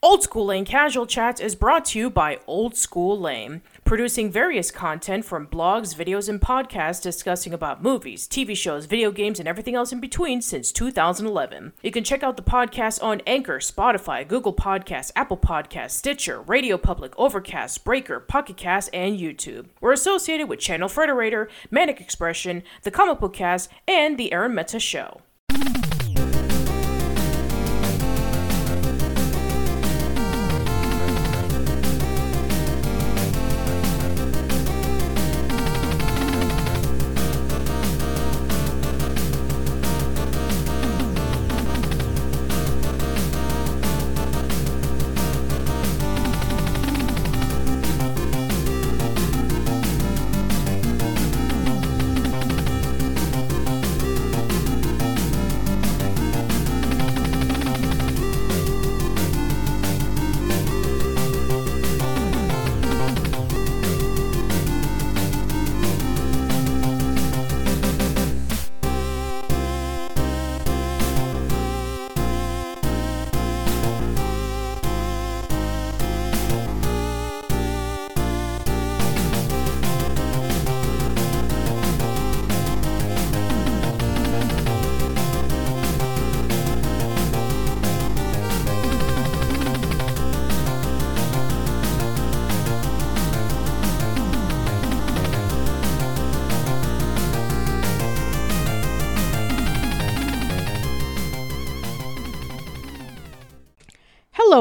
Old School Lane Casual Chats is brought to you by Old School Lane, producing various content from blogs, videos, and podcasts discussing about movies, TV shows, video games, and everything else in between since 2011. You can check out the podcast on Anchor, Spotify, Google Podcasts, Apple Podcasts, Stitcher, Radio Public, Overcast, Breaker, Pocket Cast, and YouTube. We're associated with Channel Frederator, Manic Expression, The Comic Book Cast, and The Arun Mehta Show.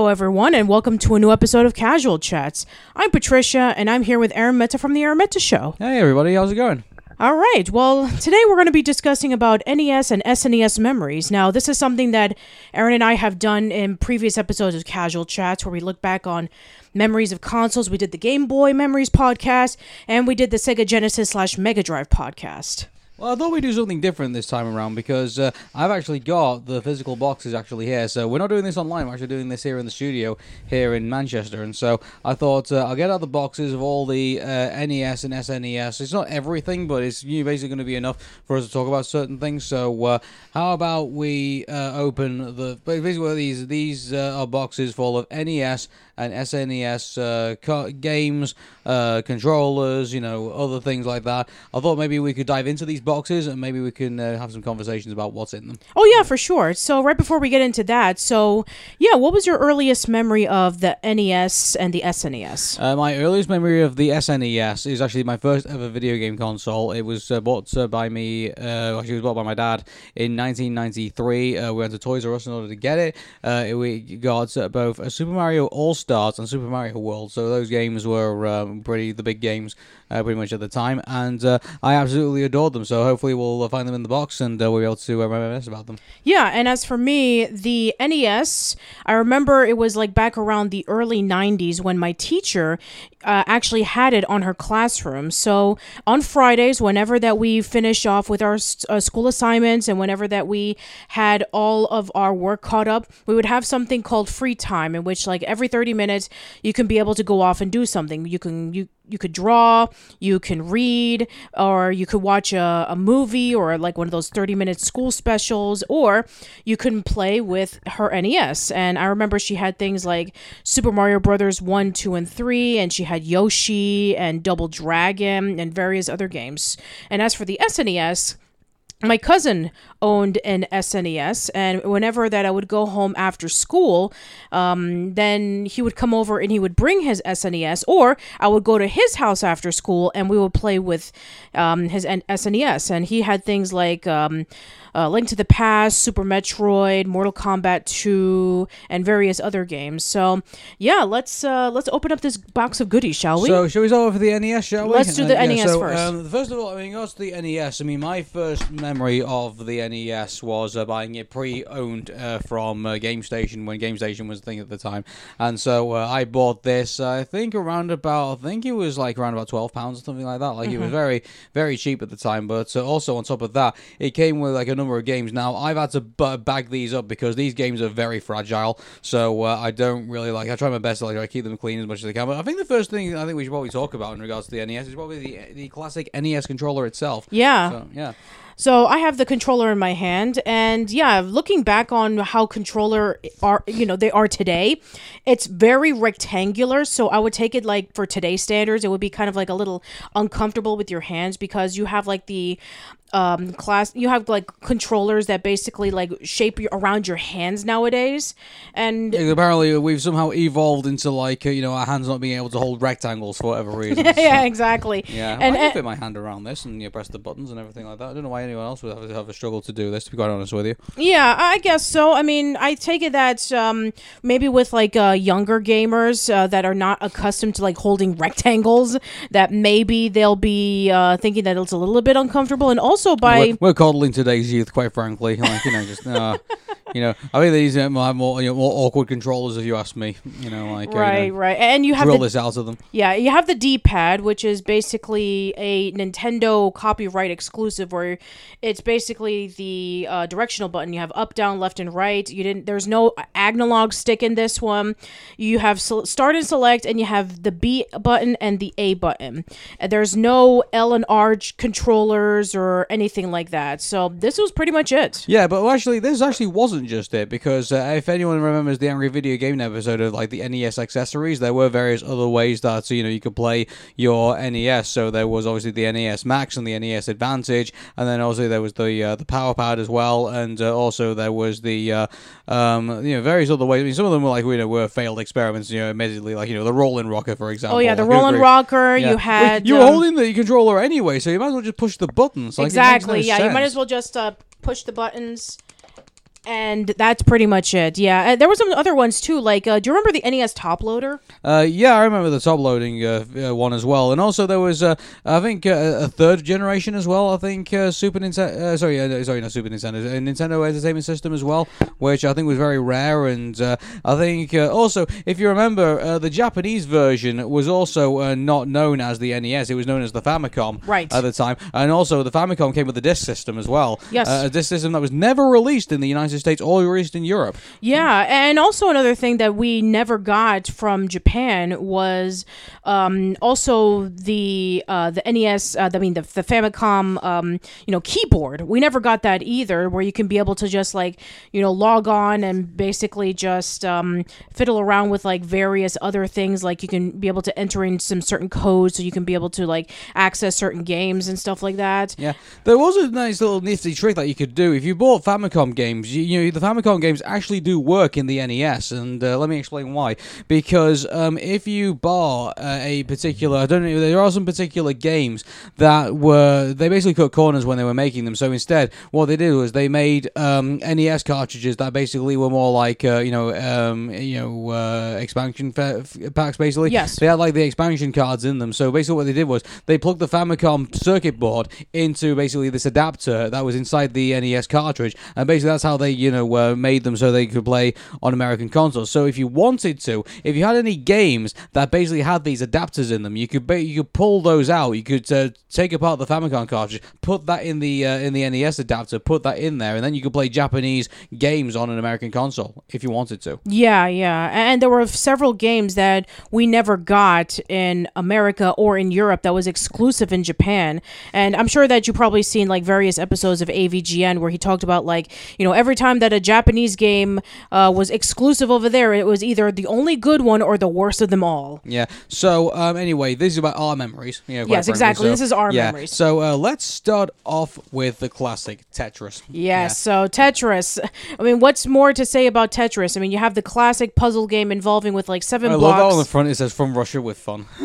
Hello, everyone, and welcome to a new episode of Casual Chats. I'm Patricia, and I'm here with Arun Mehta from the Arun Mehta Show. Hey everybody, how's it going? All right. Well, today we're going to be discussing about NES and SNES memories. Now, this is something that Arun and I have done in previous episodes of Casual Chats where we look back on memories of consoles. We did the Game Boy Memories podcast and we did the Sega Genesis slash Mega Drive podcast. Well, I thought we'd do something different this time around because uh, I've actually got the physical boxes actually here. So we're not doing this online. We're actually doing this here in the studio here in Manchester. And so I thought uh, I'll get out the boxes of all the uh, NES and SNES. It's not everything, but it's basically going to be enough for us to talk about certain things. So uh, how about we uh, open the basically these these uh, are boxes full of NES and SNES uh, co- games, uh, controllers, you know, other things like that. I thought maybe we could dive into these boxes and maybe we can uh, have some conversations about what's in them. Oh, yeah, for sure. So, right before we get into that, so yeah, what was your earliest memory of the NES and the SNES? Uh, my earliest memory of the SNES is actually my first ever video game console. It was uh, bought uh, by me, uh, actually, it was bought by my dad in 1993. Uh, we went to Toys R Us in order to get it. Uh, we got uh, both a Super Mario All Stars and Super Mario World. So those games were um, pretty the big games uh, pretty much at the time, and uh, I absolutely adored them. So hopefully we'll uh, find them in the box and uh, we'll be able to uh, reminisce about them. Yeah, and as for me, the NES, I remember it was like back around the early 90s when my teacher uh, actually had it on her classroom. So on Fridays, whenever that we finish off with our uh, school assignments and whenever that we had all of our work caught up, we would have something called free time in which like every 30 minutes you can be able to go off and do something. You can you you could draw, you can read, or you could watch a, a movie or like one of those 30 minute school specials, or you can play with her NES. And I remember she had things like Super Mario Brothers 1, 2, and 3, and she had Yoshi and Double Dragon and various other games. And as for the SNES, my cousin owned an SNES, and whenever that I would go home after school, um, then he would come over and he would bring his SNES, or I would go to his house after school and we would play with um, his SNES. And he had things like um, uh, Link to the Past, Super Metroid, Mortal Kombat 2, and various other games. So yeah, let's uh, let's open up this box of goodies, shall we? So, shall we start with the NES, shall we? Let's do the NES so, first. Um, first of all, I mean, regards to the NES, I mean, my first memory of the NES was uh, buying it pre-owned uh, from uh, Game Station when Game Station was a thing at the time, and so uh, I bought this. I think around about, I think it was like around about twelve pounds or something like that. Like it Mm-hmm. was very, very cheap at the time. But uh, also on top of that, it came with like a number of games. Now I've had to b- bag these up because these games are very fragile. So uh, I don't really like. I try my best to like to keep them clean as much as I can. But I think the first thing I think we should probably talk about in regards to the NES is probably the the classic NES controller itself. yeah. So, yeah. So I have the controller in my hand, and yeah, looking back on how controller are, you know, they are today, it's very rectangular. So I would take it like for today's standards, it would be kind of like a little uncomfortable with your hands because you have like the um class you have like controllers that basically like shape you around your hands nowadays and Yeah, apparently, we've somehow evolved into like uh, you know our hands not being able to hold rectangles for whatever reason. yeah exactly Yeah, and, I can fit my hand around this and you press the buttons and everything like that. I don't know why anyone else would have, have a struggle to do this. To be quite honest with you, Yeah, I guess so. I mean, I take it that um, maybe with like uh, younger gamers uh, that are not accustomed to like holding rectangles, that maybe they'll be uh, thinking that it's a little bit uncomfortable, and also by we're, we're coddling today's youth, quite frankly. Like you know, just uh, you know, I think these are more, more, you know, more awkward controllers, if you ask me. You know, like uh, you right, know, right, and you have drill the this out of them. Yeah, you have the D-pad, which is basically a Nintendo copyright exclusive, where it's basically the uh, directional button. You have up, down, left, and right. You didn't. There's no analog stick in this one. You have start and select, and you have the B button and the A button. And there's no L and R controllers or anything like that. So this was pretty much it. Yeah, but actually, this actually wasn't just it because uh, if anyone remembers the Angry Video Game episode of like the NES accessories, there were various other ways that you know you could play your NES. So there was obviously the NES Max and the NES Advantage, and then also there was the uh, the Power Pad as well, and uh, also there was the uh, um, you know various other ways. I mean, some of them were like you know were failed experiments. You know, admittedly, like you know the Rolling Rocker, for example. Oh yeah, the can rolling rocker. Yeah. You had Well, you were um, holding the controller anyway, so you might as well just push the buttons. Like, exactly. no yeah, you might as well just uh, push the buttons. And that's pretty much it. Yeah, uh, there were some other ones too. Like, uh, do you remember the NES top loader? Uh, yeah, I remember the top loading uh, uh, one as well, and also there was, uh, I think, uh, a third generation as well. I think uh, Super Nintendo, uh, sorry, uh, sorry, not Super Nintendo, a Nintendo Entertainment System as well, which I think was very rare. And uh, I think uh, also, if you remember, uh, the Japanese version was also uh, not known as the NES; it was known as the Famicom Right. at the time, and also the Famicom came with a disc system as well. Yes. uh, a disc system that was never released in the United States or released in Europe. Yeah, and also another thing that we never got from Japan was um, also the uh, the NES. Uh, I mean, the, the Famicom, um, you know, keyboard. We never got that either, where you can be able to just like you know log on and basically just um, fiddle around with like various other things. Like you can be able to enter in some certain codes, so you can be able to like access certain games and stuff like that. Yeah, there was a nice little nifty trick that you could do if you bought Famicom games. You, you know, the Famicom games actually do work in the NES, and uh, let me explain why. Because um, if you bought uh, a particular, I don't know, there are some particular games that were they basically cut corners when they were making them. So instead, what they did was they made um, NES cartridges that basically were more like uh, you know um, you know uh, expansion packs. Basically, Yes. they had like the expansion cards in them. So basically, what they did was they plugged the Famicom circuit board into basically this adapter that was inside the NES cartridge, and basically that's how they you know uh, made them so they could play on American consoles. So if you wanted to, if you had any games that basically had these adapters in them, you could ba- you could pull those out. You could uh, take apart the Famicom cartridge, put that in the uh, in the NES adapter, put that in there, and then you could play Japanese games on an American console if you wanted to. Yeah, yeah. And there were several games that we never got in America or in Europe that was exclusive in Japan. And I'm sure that you probably seen like various episodes of AVGN where he talked about like, you know, every time that a Japanese game uh, was exclusive over there, it was either the only good one or the worst of them all. Yeah. So um, anyway, this is about our memories. Quite Yes, exactly. So, This is our yeah. memories. So uh, let's start off with the classic Tetris. Yeah, so Tetris. I mean, what's more to say about Tetris? I mean, you have the classic puzzle game involving with like seven I love blocks. that on the front. It says "From Russia with fun."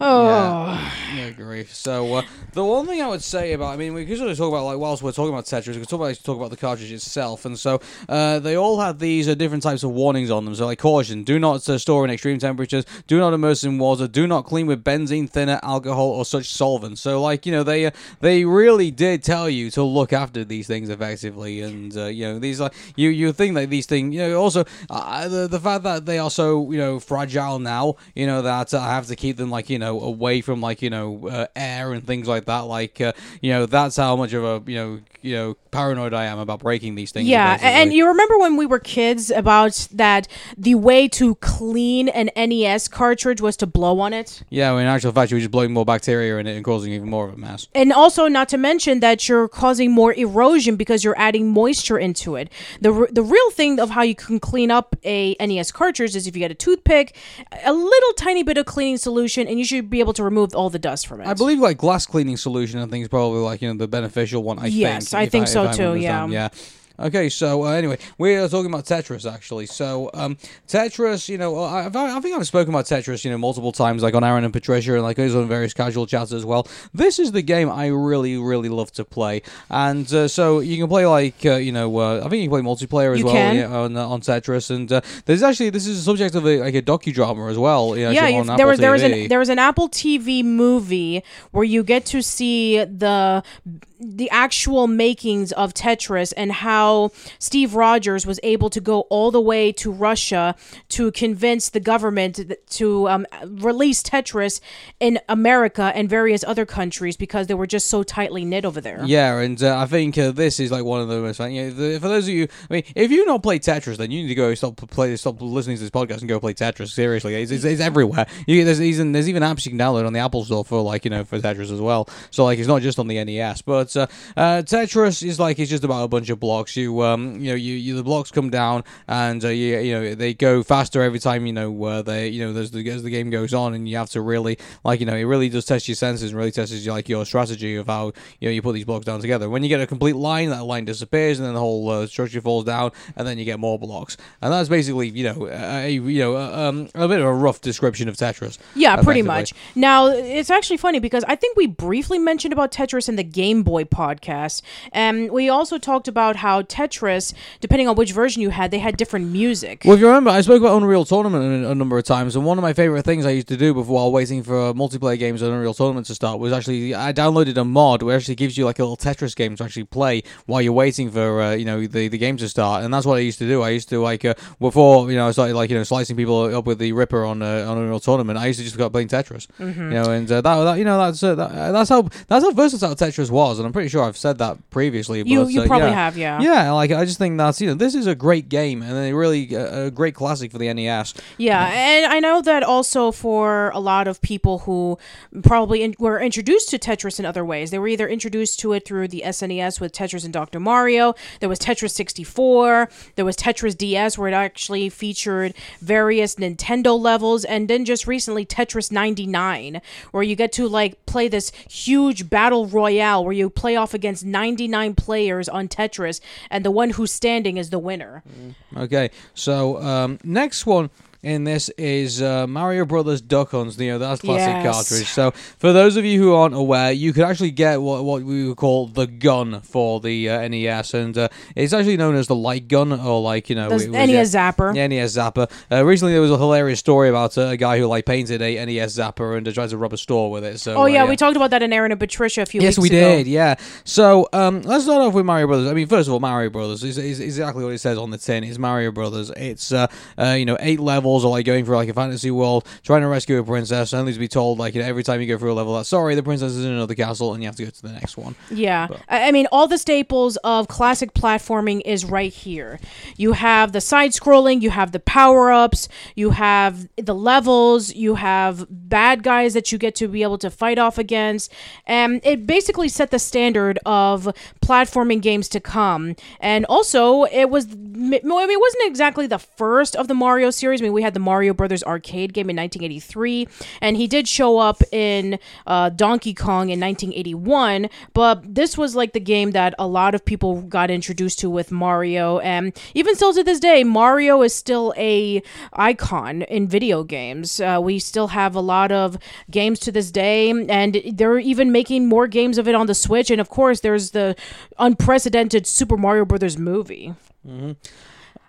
oh. Yeah, grief. So uh, the one thing I would say about, I mean, we could sort of talk about like whilst we're talking about Tetris, we could talk about talk about the cartridge itself, and so uh, they all had these uh, different types of warnings on them. So like caution: do not uh, store in extreme temperatures, do not immerse in water, do not clean with benzene, thinner, alcohol, or such solvents. So like you know they uh, they really did tell you to look after these things effectively, and uh, you know these like you you think that these things you know also uh, the the fact that they are so you know fragile now, you know that I have to keep them like you know away from like you know uh, air and things like that. Like uh, you know that's how much of a you know you know paranoid paranoid I am about breaking these things. Yeah, basically. and you remember when we were kids about that the way to clean an NES cartridge was to blow on it? yeah, in actual fact, you're just blowing more bacteria in it and causing even more of a mess. And also, not to mention that you're causing more erosion because you're adding moisture into it. The, r- the real thing of how you can clean up a NES cartridge is if you get a toothpick, a little tiny bit of cleaning solution, and you should be able to remove all the dust from it. I believe like glass cleaning solution, and things probably like you know the beneficial one. I Yes, think. I think if so too, understanding. yeah. Yeah. Okay, so uh, anyway, we are talking about Tetris actually. So um, Tetris, you know, I, I've, think I've spoken about Tetris, you know, multiple times, like on Arun and Patricia, and like those on various casual chats as well. This is the game I really, really love to play, and uh, so you can play like uh, you know, uh, I think you can play multiplayer as You well yeah, on uh, on Tetris, and uh, there's actually this is a subject of a, like a docudrama as well. You know, yeah, on there Apple was there was an there was an Apple TV movie where you get to see the the actual makings of Tetris and how Steve Rogers was able to go all the way to Russia to convince the government to um, release Tetris in America and various other countries because they were just so tightly knit over there. Yeah, and uh, I think uh, this is like one of the most. You know, the, for those of you, I mean, if you not play Tetris, then you need to go stop play, stop listening to this podcast and go play Tetris. Seriously, it's, it's, it's everywhere. You, there's even there's even apps you can download on the Apple Store for like you know for Tetris as well. So like it's not just on the NES, but uh, uh, Tetris is like it's just about a bunch of blocks. You um you know you, you the blocks come down and uh, you you know they go faster every time you know uh, they you know there's the, as the game goes on and you have to really like you know it really does test your senses and really tests your, like your strategy of how you know you put these blocks down together. When you get a complete line, that line disappears and then the whole uh, structure falls down and then you get more blocks. And that's basically you know a, you know a, um, a bit of a rough description of Tetris. Yeah, pretty much. Now, it's actually funny because I think we briefly mentioned about Tetris in the Game Boy podcast. And we also talked about how Tetris, depending on which version you had, they had different music. Well, if you remember, I spoke about Unreal Tournament a, a number of times, and one of my favorite things I used to do before while waiting for multiplayer games on Unreal Tournament to start was actually I downloaded a mod which actually gives you like a little Tetris game to actually play while you're waiting for uh, you know the, the game to start, and that's what I used to do. I used to like uh, before you know I started like you know slicing people up with the Ripper on uh, on Unreal Tournament. I used to just go playing Tetris, you know, and uh, that, that you know that's uh, that, uh, that's how that's how versatile Tetris was, and I'm pretty sure I've said that previously. you but, you uh, probably yeah. have, yeah. Yeah, like I just think that's you know this is a great game and a really uh, a great classic for the NES. Yeah, and I know that also for a lot of people who probably in, were introduced to Tetris in other ways. They were either introduced to it through the SNES with Tetris and Dr. Mario. There was Tetris 64. There was Tetris DS, where it actually featured various Nintendo levels, and then just recently Tetris 99, where you get to like play this huge battle royale where you play off against 99 players on Tetris, and the one who's standing is the winner. Okay, so um, next one in this is uh, Mario Brothers Duck Hunt. You know that's classic Yes. cartridge. So for those of you who aren't aware, you could actually get what what we would call the gun for the uh, NES, and uh, it's actually known as the light gun or like you know was, NES yeah, Zapper. Yeah, NES Zapper. Uh, recently, there was a hilarious story about uh, a guy who like painted a NES Zapper and uh, tried to rob a store with it. So Oh uh, yeah, we talked about that in Arun and Patricia a few weeks ago. Yes, we ago. did. Yeah. So um, let's start off with Mario Brothers. I mean, first of all, Mario Brothers is, is exactly what it says on the tin. It's Mario Brothers. It's uh, uh, you know eight levels, or like going through like a fantasy world, trying to rescue a princess, only to be told like you know every time you go through a level that sorry, the princess is in another castle, and you have to go to the next one. Yeah, I I mean, all the staples of classic platforming is right here. You have the side scrolling, you have the power ups, you have the levels, you have bad guys that you get to be able to fight off against, and it basically set the standard of platforming games to come. And also, it was, I mean, it wasn't exactly the first of the Mario series. I mean, we had the Mario Brothers arcade game in 1983, and he did show up in uh, Donkey Kong in 1981. But this was like the game that a lot of people got introduced to with Mario, and even still to this day, Mario is still a icon in video games. Uh, we still have a lot of games to this day, and they're even making more games of it on the Switch. And of course, there's the unprecedented Super Mario Brothers movie.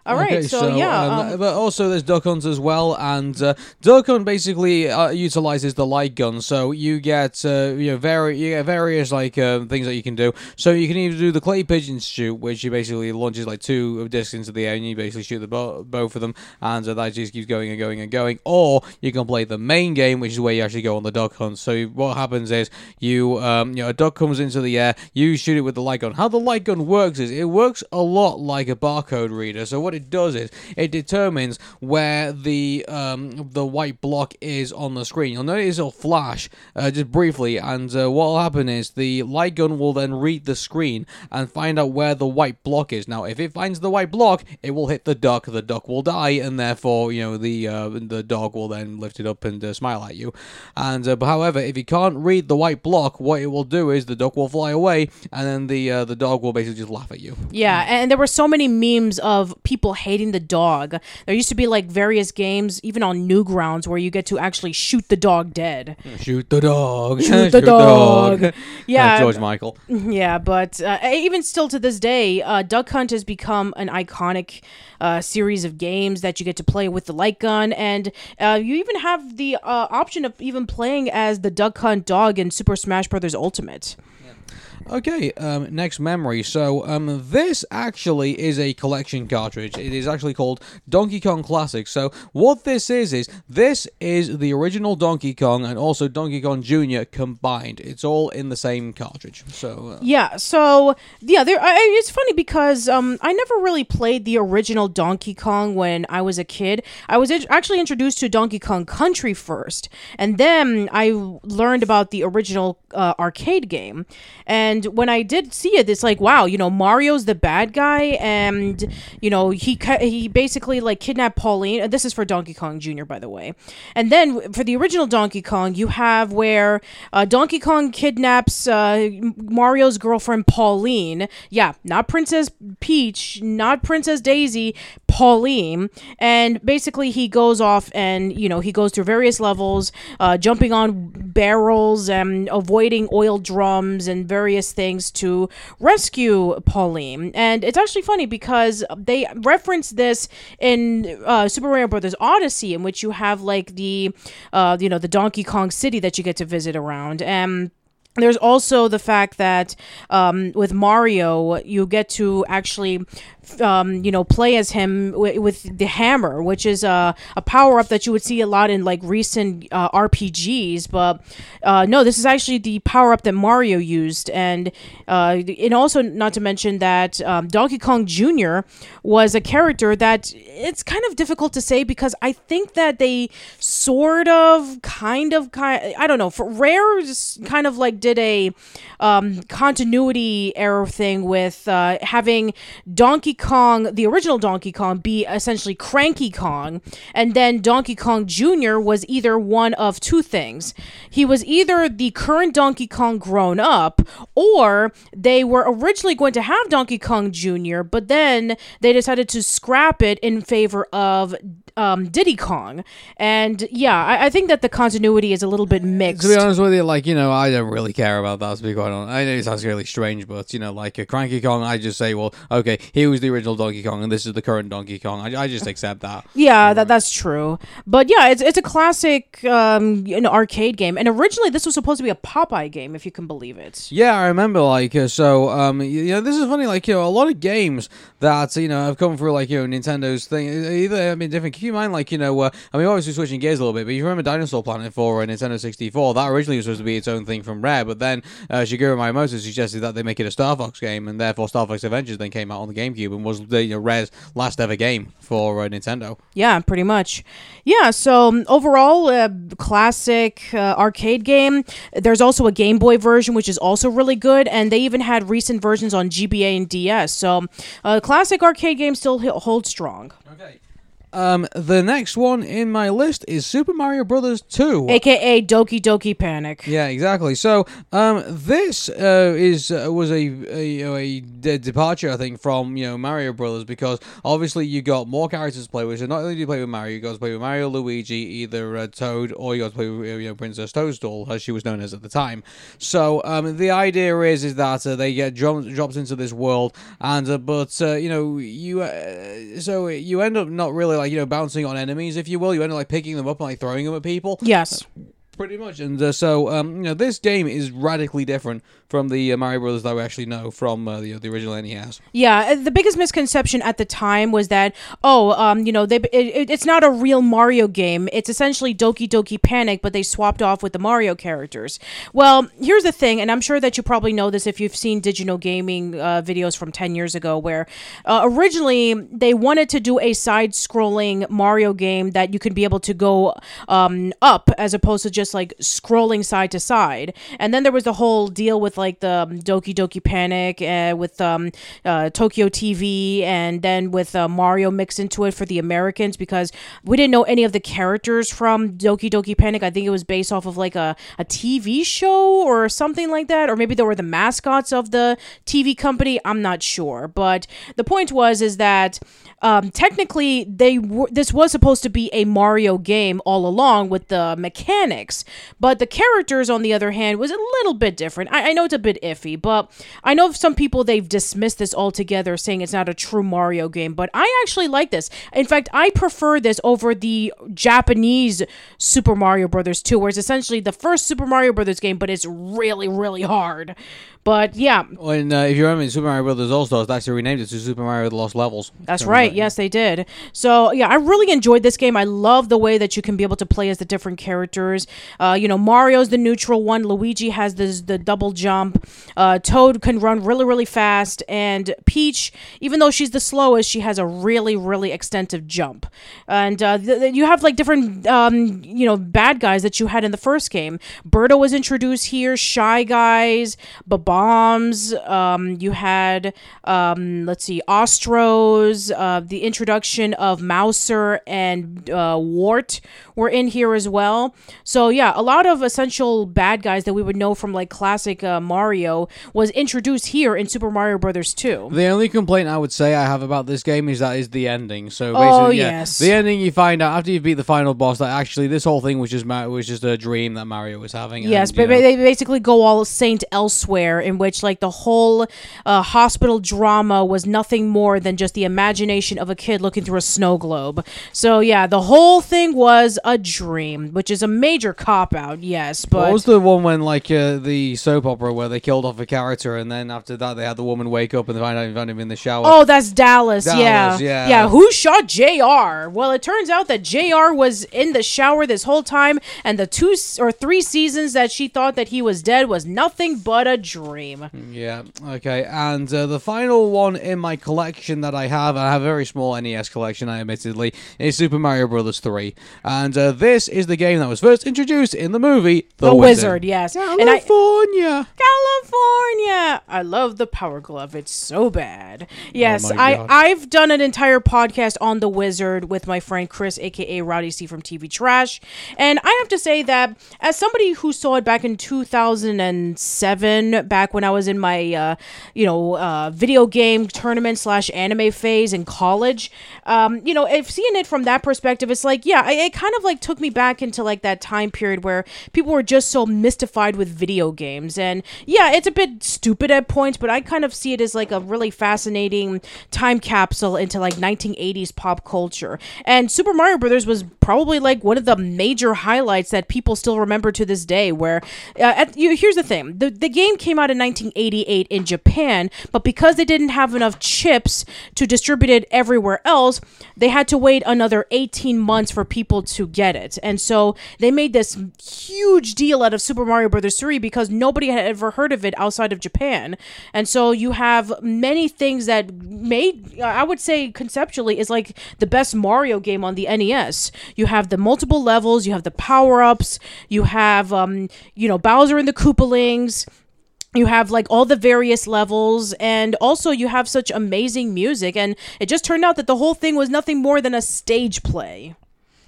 All right, Okay, so, yeah, um, um, but also there's Duck Hunt as well, and uh, Duck Hunt basically uh, utilizes the light gun, so you get uh, you know very you get various like uh, things that you can do. So you can either do the clay pigeon shoot, which you basically launches like two discs into the air, and you basically shoot the bo- both of them, and uh, that just keeps going and going and going. Or you can play the main game, which is where you actually go on the duck hunt. So what happens is you um, you know a duck comes into the air, you shoot it with the light gun. How the light gun works is it works a lot like a barcode reader. So what it does is it determines where the um, the white block is on the screen. You'll notice it'll flash uh, just briefly, and uh, what will happen is the light gun will then read the screen and find out where the white block is. Now, if it finds the white block, it will hit the duck. The duck will die, and therefore, you know, the uh, the dog will then lift it up and uh, smile at you. And uh, but however, if you can't read the white block, what it will do is the duck will fly away, and then the uh, the dog will basically just laugh at you. Yeah, and there were so many memes of people hating the dog. There used to be like various games, even on Newgrounds, where you get to actually shoot the dog dead. Shoot the dog. Shoot the dog. Yeah, Uh, George Michael. Yeah, but uh, even still to this day, uh, Duck Hunt has become an iconic uh, series of games that you get to play with the light gun, and uh, you even have the uh, option of even playing as the Duck Hunt dog in Super Smash Bros. Ultimate. Okay, um, next memory. So, um, this actually is a collection cartridge. It is actually called Donkey Kong Classic. So, what this is is this is the original Donkey Kong and also Donkey Kong Jr. combined. It's all in the same cartridge. So, uh, Yeah, so yeah, there. I, it's funny because um, I never really played the original Donkey Kong when I was a kid. I was actually introduced to Donkey Kong Country first, and then I learned about the original uh, arcade game. And when I did see it, it's like, wow, you know, Mario's the bad guy, and you know, he he basically like kidnapped Pauline. and This is for Donkey Kong Jr., by the way. And then for the original Donkey Kong, you have where uh, Donkey Kong kidnaps uh, Mario's girlfriend Pauline. Yeah, not Princess Peach, not Princess Daisy, Pauline. And basically, he goes off and you know he goes through various levels, uh, jumping on barrels and avoiding oil drums and various things to rescue Pauline. And it's actually funny because they reference this in uh, Super Mario Brothers Odyssey, in which you have like the uh, you know the Donkey Kong City that you get to visit around and. There's also the fact that um, with Mario, you get to actually, um, you know, play as him w- with the hammer, which is a, a power up that you would see a lot in like recent uh, RPGs. But uh, no, this is actually the power up that Mario used, and uh, and also not to mention that um, Donkey Kong Jr. was a character that it's kind of difficult to say because I think that they sort of, kind of, kind, I don't know, for Rare kind of like did a um, continuity error thing with uh, having Donkey Kong, the original Donkey Kong, be essentially Cranky Kong, and then Donkey Kong Jr. was either one of two things. He was either the current Donkey Kong grown up, or they were originally going to have Donkey Kong Jr., but then they decided to scrap it in favor of um, Diddy Kong. And yeah, I, I think that the continuity is a little bit mixed. To be honest with you, like you know, I don't really care about that. To be quite honest, I know it sounds really strange, but you know, like a Cranky Kong, I just say, well, okay, he was the original Donkey Kong, and this is the current Donkey Kong. I, I just accept that. Yeah, that, that's true. But yeah, it's it's a classic um, know, arcade game. And originally, this was supposed to be a Popeye game, if you can believe it. Yeah, I remember. Like, uh, so, um, you know, this is funny. Like, you know, a lot of games that you know have come through, like, you know, Nintendo's thing. Either I mean, different. In mind, like, you know, uh, I mean, obviously switching gears a little bit, but you remember Dinosaur Planet for uh, Nintendo 64? That originally was supposed to be its own thing from Rare, but then uh, Shigeru Miyamoto suggested that they make it a Star Fox game, and therefore Star Fox Adventures then came out on the GameCube and was the you know, Rare's last ever game for uh, Nintendo. Yeah, pretty much. Yeah, so um, overall, uh, classic uh, arcade game. There's also a Game Boy version, which is also really good, and they even had recent versions on GBA and DS. So, uh, classic arcade game still holds strong. Okay. Um, the next one in my list is Super Mario Brothers 2. AKA Doki Doki Panic. Yeah, exactly. So, um, this uh, is uh, was a a, a de- departure, I think, from you know Mario Brothers because obviously you got more characters to play with. So not only do you play with Mario, you got to play with Mario, Luigi, either uh, Toad, or you got to play with you know Princess Toadstool, as she was known as at the time. So, um, the idea is is that uh, they get dro- dropped into this world, and uh, but uh, you know you uh, so you end up not really like you know bouncing on enemies, if you will. You end up like picking them up and like throwing them at people. Yes. Pretty much, and uh, so um, you know this game is radically different from the uh, Mario Brothers that we actually know from uh, the the original NES. Yeah, uh, the biggest misconception at the time was that oh, um, you know, they it, it- it's not a real Mario game. It's essentially Doki Doki Panic, but they swapped off with the Mario characters. Well, here's the thing, and I'm sure that you probably know this if you've seen digital gaming uh, videos from 10 years ago, where uh, originally they wanted to do a side-scrolling Mario game that you could be able to go um, up as opposed to just like scrolling side to side. And then there was the whole deal with like the um, Doki Doki Panic uh, with um, uh, Tokyo TV, and then with uh, Mario mixed into it for the Americans because we didn't know any of the characters from Doki Doki Panic. I think it was based off of like a, a TV show or something like that, or maybe they were the mascots of the TV company. I'm not sure, but the point was is that um, technically they were this was supposed to be a Mario game all along with the mechanics, but the characters on the other hand was a little bit different. I, I know it's a bit iffy, but I know some people they've dismissed this altogether, saying it's not a true Mario game. But I actually like this. In fact, I prefer this over the Japanese Super Mario Brothers 2, where it's essentially the first Super Mario Brothers game, but it's really really hard. But yeah, When uh, if you remember, Super Mario Brothers All Stars, they actually renamed it to Super Mario: The Lost Levels. That's right. Yes, they did. So yeah, I really enjoyed this game. I love the way that you can be able to play as the different characters. Uh, you know, Mario's the neutral one. Luigi has this the double jump. Uh, Toad can run really really fast, and Peach, even though she's the slowest, she has a really really extensive jump. And uh, th- th- you have like different um, you know bad guys that you had in the first game. Birdo was introduced here. Shy guys, bombs. Um, you had um, let's see, Ostros. Uh, the introduction of Mouser and uh, Wart were in here as well. So yeah, a lot of essential bad guys that we would know from like classic uh, Mario was introduced here in Super Mario Brothers 2. The only complaint I would say I have about this game is that is the ending. So Oh, yeah, yes. the ending you find out after you beat the final boss that actually this whole thing was just was just a dream that Mario was having. Yes, and, but know, they basically go all St. Elsewhere, in which like the whole uh, hospital drama was nothing more than just the imagination of a kid looking through a snow globe. So yeah, the whole thing was a dream, which is a major cop out. Yes, but what was the one when like uh, the soap opera where they killed off a character and then after that they had the woman wake up and find out found him in the shower? Oh, that's Dallas. Dallas, yeah. yeah. Yeah. Who shot JR? Well, it turns out that JR was in the shower this whole time, and the two or three seasons that she thought that he was dead was nothing but a dream. Yeah. Okay. And uh, the final one in my collection that I have, I have a very small NES collection, I admittedly, is Super Mario Brothers 3. And uh, this is the game that was first introduced in the movie The, The, Wizard, yes. And I, California. California. I love the Power Glove. It's so bad. Yes, Oh I I've done an entire podcast on the Wizard with my friend Chris, aka Roddy C from TV Trash, and I have to say that as somebody who saw it back in 2007, back when I was in my uh, you know uh, video game tournament slash anime phase in college, um, you know, if seeing it from that perspective, it's like yeah, it, kind of like took me back into like that time period where people were just so mystified with video games, and yeah, it's a bit stupid at points, but I kind of see it as like a really fascinating time capsule into like 1980s pop culture. And Super Mario Brothers was probably like one of the major highlights that people still remember to this day. Where, uh, at, you, here's the thing: the the game came out in 1988 in Japan, but because they didn't have enough chips to distribute it everywhere else, they had to wait another 18 months for people to get it. And so they made this huge deal out of Super Mario Brothers 3 because nobody had ever heard of it outside of Japan. And so you have many things that made I would say conceptually is like the best Mario game on the NES. You have the multiple levels, you have the power-ups, you have um you know Bowser and the Koopalings you have like all the various levels and also you have such amazing music and it just turned out that the whole thing was nothing more than a stage play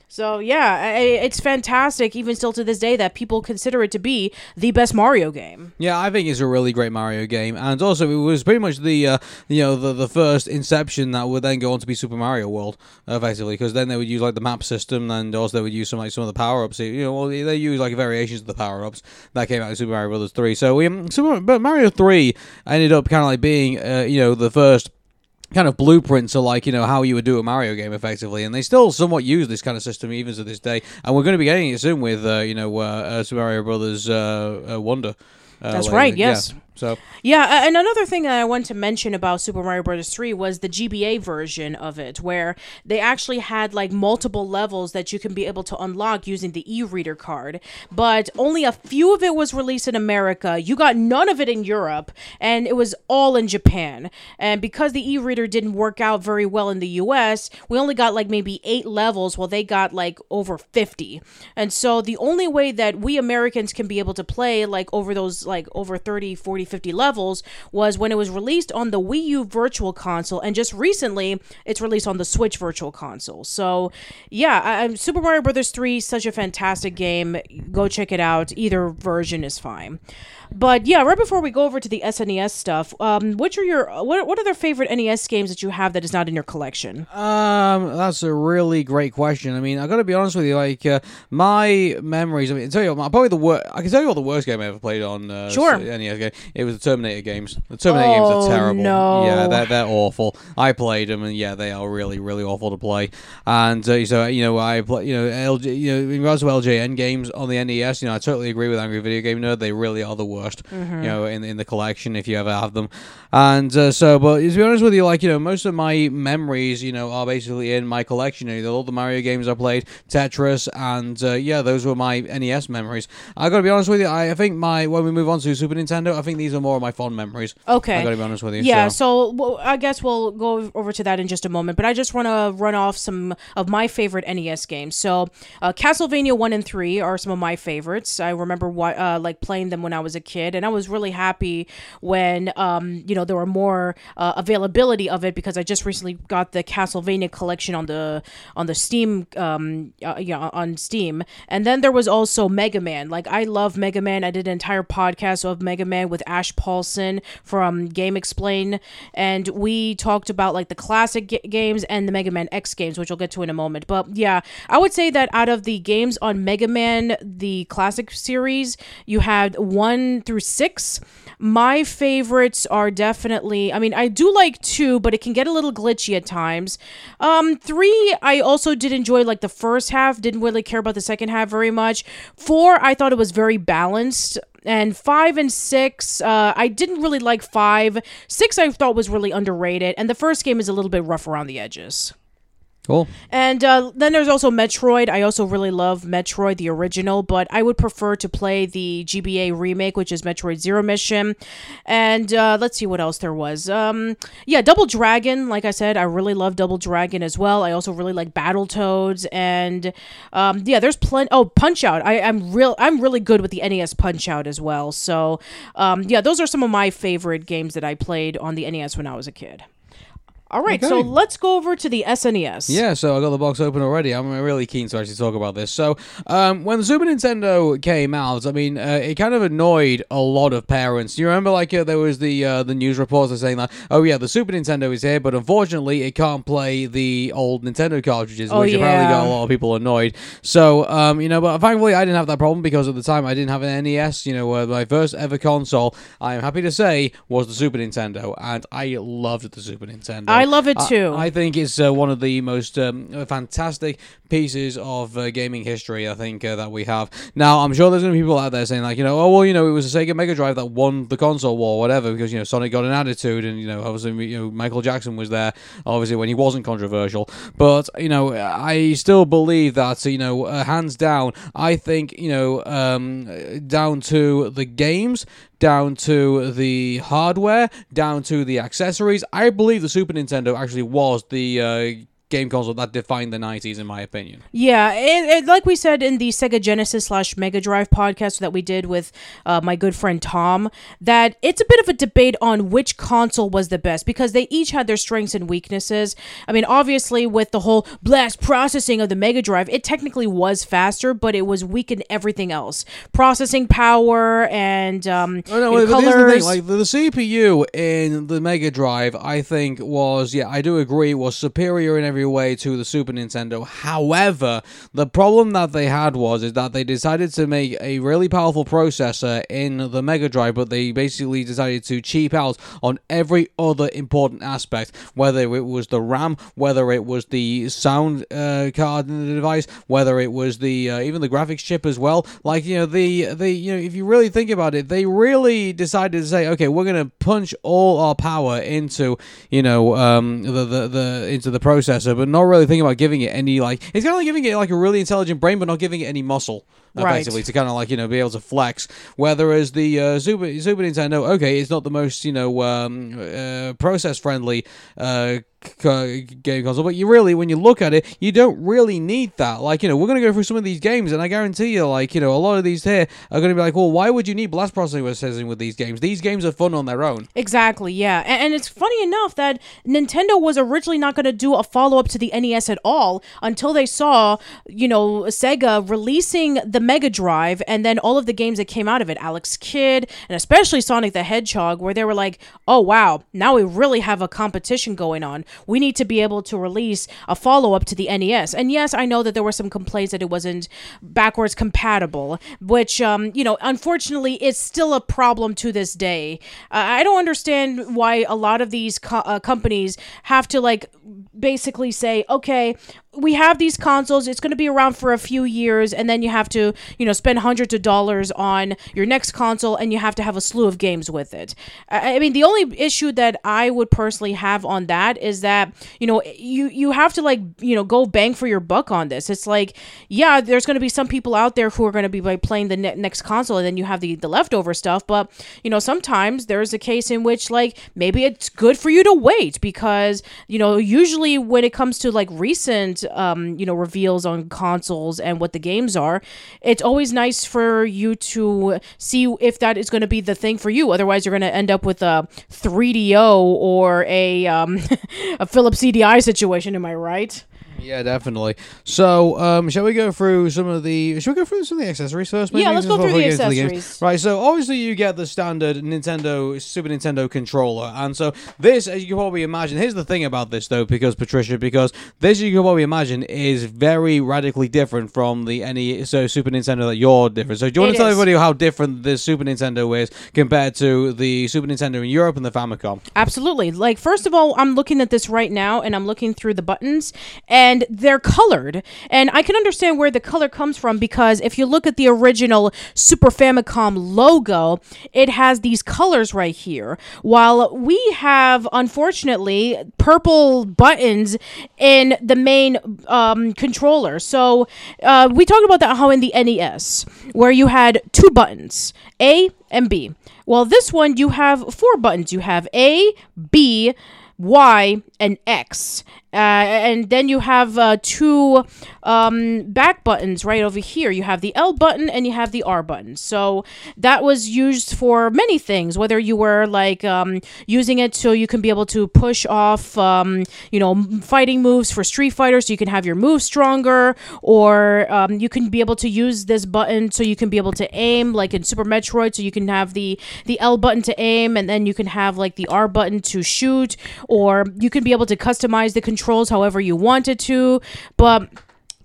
so yeah it's fantastic even still to this day that people consider it to be the best mario game Yeah, I think it's a really great Mario game, and also it was pretty much the uh, you know the, the first Inception that would then go on to be Super Mario World, effectively, because then they would use like the map system, and also they would use some like some of the power ups. You know, they use like variations of the power ups that came out in Super Mario Brothers three. So we um, Super but Mario three ended up kind of like being uh, you know the first kind of blueprint to like you know how you would do a Mario game effectively, and they still somewhat use this kind of system even to this day. And we're going to be getting it soon with uh, you know uh, uh, Super Mario Brothers uh, uh, Wonder. Uh, That's later. right, Yeah. So Yeah, and another thing that I want to mention about Super Mario Bros. 3 was the GBA version of it, where they actually had like multiple levels that you can be able to unlock using the e reader card. But only a few of it was released in America. You got none of it in Europe, and it was all in Japan. And because the e reader didn't work out very well in the US, we only got like maybe eight levels, while they got like over 50. And so the only way that we Americans can be able to play like over those like over 30, 40, 50 levels was when it was released on the Wii U Virtual Console, and just recently it's released on the Switch Virtual Console. So, yeah, I, Super Mario Brothers 3 such a fantastic game. Go check it out. Either version is fine. But yeah, right before we go over to the SNES stuff, um, which are your what what are their favorite NES games that you have that is not in your collection? Um, that's a really great question. I mean, I got to be honest with you. Like, uh, my memories. I mean, I tell you, what, probably the worst. I can tell you what the worst game I ever played on. Uh, Sure. NES game. It was the Terminator games. The Terminator games Oh, are terrible. no. Yeah, they're they're awful. I played them, and yeah, they are really really awful to play. And uh, so you know, I play. You know, LJ. You know, in regards to LJN games on the NES, you know, I totally agree with Angry Video Game Nerd. They really are the worst. Mm-hmm. You know, in in the collection if you ever have them. And uh, so, but to be honest with you, like you know, most of my memories, you know, are basically in my collection. You know, all the Mario games I played, Tetris, and uh, yeah, those were my NES memories. I got to be honest with you. I, I think my when we move on to Super Nintendo, I think these are more of my fond memories. Okay. I got to be honest with you. Yeah, so. so well, I guess we'll go over to that in just a moment. But I just want to run off some of my favorite NES games. So, uh, Castlevania one and three are some of my favorites. I remember what uh, like playing them when I was a kid, and I was really happy when um, you know there were more uh, availability of it because I just recently got the Castlevania collection on the on the Steam um, uh, yeah on Steam, and then there was also Mega Man. Like I love Mega Man. I did an entire podcast of Mega Man with Ash Paulson from GameXplain, and we talked about like the classic g- games and the Mega Man X games, which we'll get to in a moment. But yeah, I would say that out of the games on Mega Man, the classic series, you had one through six. My favorites are definitely, I mean, I do like two, but it can get a little glitchy at times. Um, three, I also did enjoy like the first half, didn't really care about the second half very much. Four, I thought it was very balanced. And five and six, uh, I didn't really like five. Six, I thought was really underrated. And the first game is a little bit rough around the edges. Cool. And uh, then there's also Metroid. I also really love Metroid, the original, but I would prefer to play the GBA remake, which is Metroid Zero Mission. And uh, let's see what else there was. Um, yeah, Double Dragon. Like I said, I really love Double Dragon as well. I also really like Battletoads, and um, yeah, there's plenty. Oh, Punch Out. I, I'm real. I'm really good with the NES Punch Out as well. So um, yeah, those are some of my favorite games that I played on the NES when I was a kid. All right, so let's go over to the SNES. Yeah, so I got the box open already. I'm really keen to actually talk about this. So, um, when the Super Nintendo came out, I mean, uh, it kind of annoyed a lot of parents. You remember, like, uh, there was the uh, the news reports saying that, oh yeah, the Super Nintendo is here, but unfortunately, it can't play the old Nintendo cartridges, Oh, which apparently got a lot of people annoyed. So, um, you know, but thankfully, I didn't have that problem because at the time I didn't have an NES. You know, uh, my first ever console, I am happy to say, was the Super Nintendo, and I loved the Super Nintendo. I love it too. I think it's uh, one of the most um, fantastic pieces of uh, gaming history. I think uh, that we have now. I'm sure there's going to be people out there saying like, you know, oh well, you know, it was a Sega Mega Drive that won the console war, whatever, because you know Sonic got an attitude, and you know, obviously, you know, Michael Jackson was there, obviously when he wasn't controversial. But you know, I still believe that you know, uh, hands down, I think you know, um, down to the games down to the hardware, down to the accessories. I believe the Super Nintendo actually was the uh, game console that defined the 90s, in my opinion. Yeah, it, it, like we said in the Sega Genesis slash Mega Drive podcast that we did with uh, my good friend Tom, that it's a bit of a debate on which console was the best because they each had their strengths and weaknesses. I mean, obviously, with the whole blast processing of the Mega Drive, it technically was faster, but it was weak in everything else processing power and um, Oh, no, you know, but here's the thing, like the, the CPU in the Mega Drive, I think was yeah, I do agree was superior in every way to the Super Nintendo. However, the problem that they had was is that they decided to make a really powerful processor in the Mega Drive, but they basically decided to cheap out on every other important aspect, whether it was the RAM, whether it was the sound uh, card in the device, whether it was the uh, even the graphics chip as well. Like you know the the you know if you really think about it, they really decided to say, okay, we're gonna punch all our power into you know um the the, the into the processor, but not really thinking about giving it any like it's kind of like giving it like a really intelligent brain, but not giving it any muscle. Right. Effectively, to kind of like you know be able to flex. Whereas the uh, Super Super Nintendo, okay, it's not the most you know um, uh, process friendly uh, game console, but you really, when you look at it, you don't really need that. Like you know, we're gonna go through some of these games, and I guarantee you, like you know, a lot of these here are gonna be like, well, why would you need blast processing with these games? These games are fun on their own. Exactly, yeah. And, and it's funny enough that Nintendo was originally not going to do a follow up to the NES at all until they saw, you know, Sega releasing the Mega Drive and then all of the games that came out of it, Alex Kidd, and especially Sonic the Hedgehog, where they were like, oh, wow, now we really have a competition going on. We need to be able to release a follow up to the NES. And yes, I know that there were some complaints that it wasn't backwards compatible, which, um, you know, unfortunately, it's still a problem to this day. Uh, I don't understand why a lot of these co- uh, companies have to, like, basically say, okay, we have these consoles. It's going to be around for a few years and then you have to you know spend hundreds of dollars on your next console and you have to have a slew of games with it. I mean the only issue that i would personally have on that is that you know you you have to like you know go bang for your buck on this. It's like yeah there's going to be some people out there who are going to be like playing the ne- next console and then you have the the leftover stuff but you know sometimes there's a case in which like maybe it's good for you to wait because you know usually when it comes to like recent um, you know reveals on consoles and what the games are it's always nice for you to see if that is going to be the thing for you. Otherwise you're going to end up with a 3do or a um, a philips cdi situation. Am i right Yeah, definitely. So, um, shall we go through some of the? Shall we go through some of the accessories first? maybe, Yeah, let's go through the get into games? accessories. Right. So, obviously, you get the standard Nintendo Super Nintendo controller, and so this, as you can probably imagine, here's the thing about this though, because Patricia, because this, you can probably imagine, is very radically different from the any so Super Nintendo that you're different. So, do you want It to tell is. everybody how different this Super Nintendo is compared to the Super Nintendo in Europe and the Famicom? Absolutely. Like, first of all, I'm looking at this right now and I'm looking through the buttons and they're colored. And I can understand where the color comes from because if you look at the original Super Famicom logo, it has these colors right here. While we have, unfortunately, purple buttons in the main um, controller. So uh, we talked about that how in the NES, where you had two buttons, A and B. Well, this one you have four buttons. You have A, B, Y, and X. Uh, and then you have uh, two um, back buttons right over here. You have the L button and you have the R button. So that was used for many things, whether you were like um, using it so you can be able to push off, um, you know, fighting moves for Street Fighter so you can have your moves stronger, or um, you can be able to use this button so you can be able to aim, like in Super Metroid, so you can have the the L button to aim, and then you can have like the R button to shoot, or you can be able to customize the controls however you wanted to. But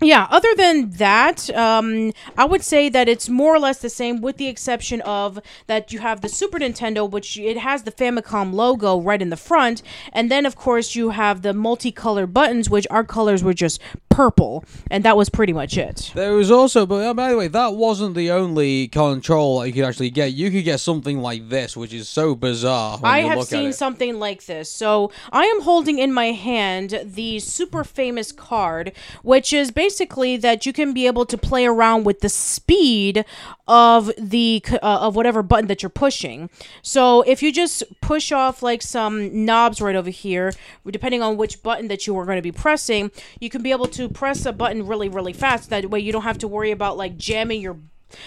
yeah, other than that, um, I would say that it's more or less the same, with the exception of that you have the Super Nintendo, which it has the Famicom logo right in the front, and then of course you have the multicolored buttons, which our colors were just purple, and that was pretty much it. There was also, but uh, by the way, that wasn't the only control that you could actually get. You could get something like this, which is so bizarre. I have seen something like this. So I am holding in my hand the super famous card, which is basically basically that you can be able to play around with the speed of the uh, of whatever button that you're pushing. So if you just push off like some knobs right over here, depending on which button that you are going to be pressing, you can be able to press a button really really fast. That way you don't have to worry about like jamming your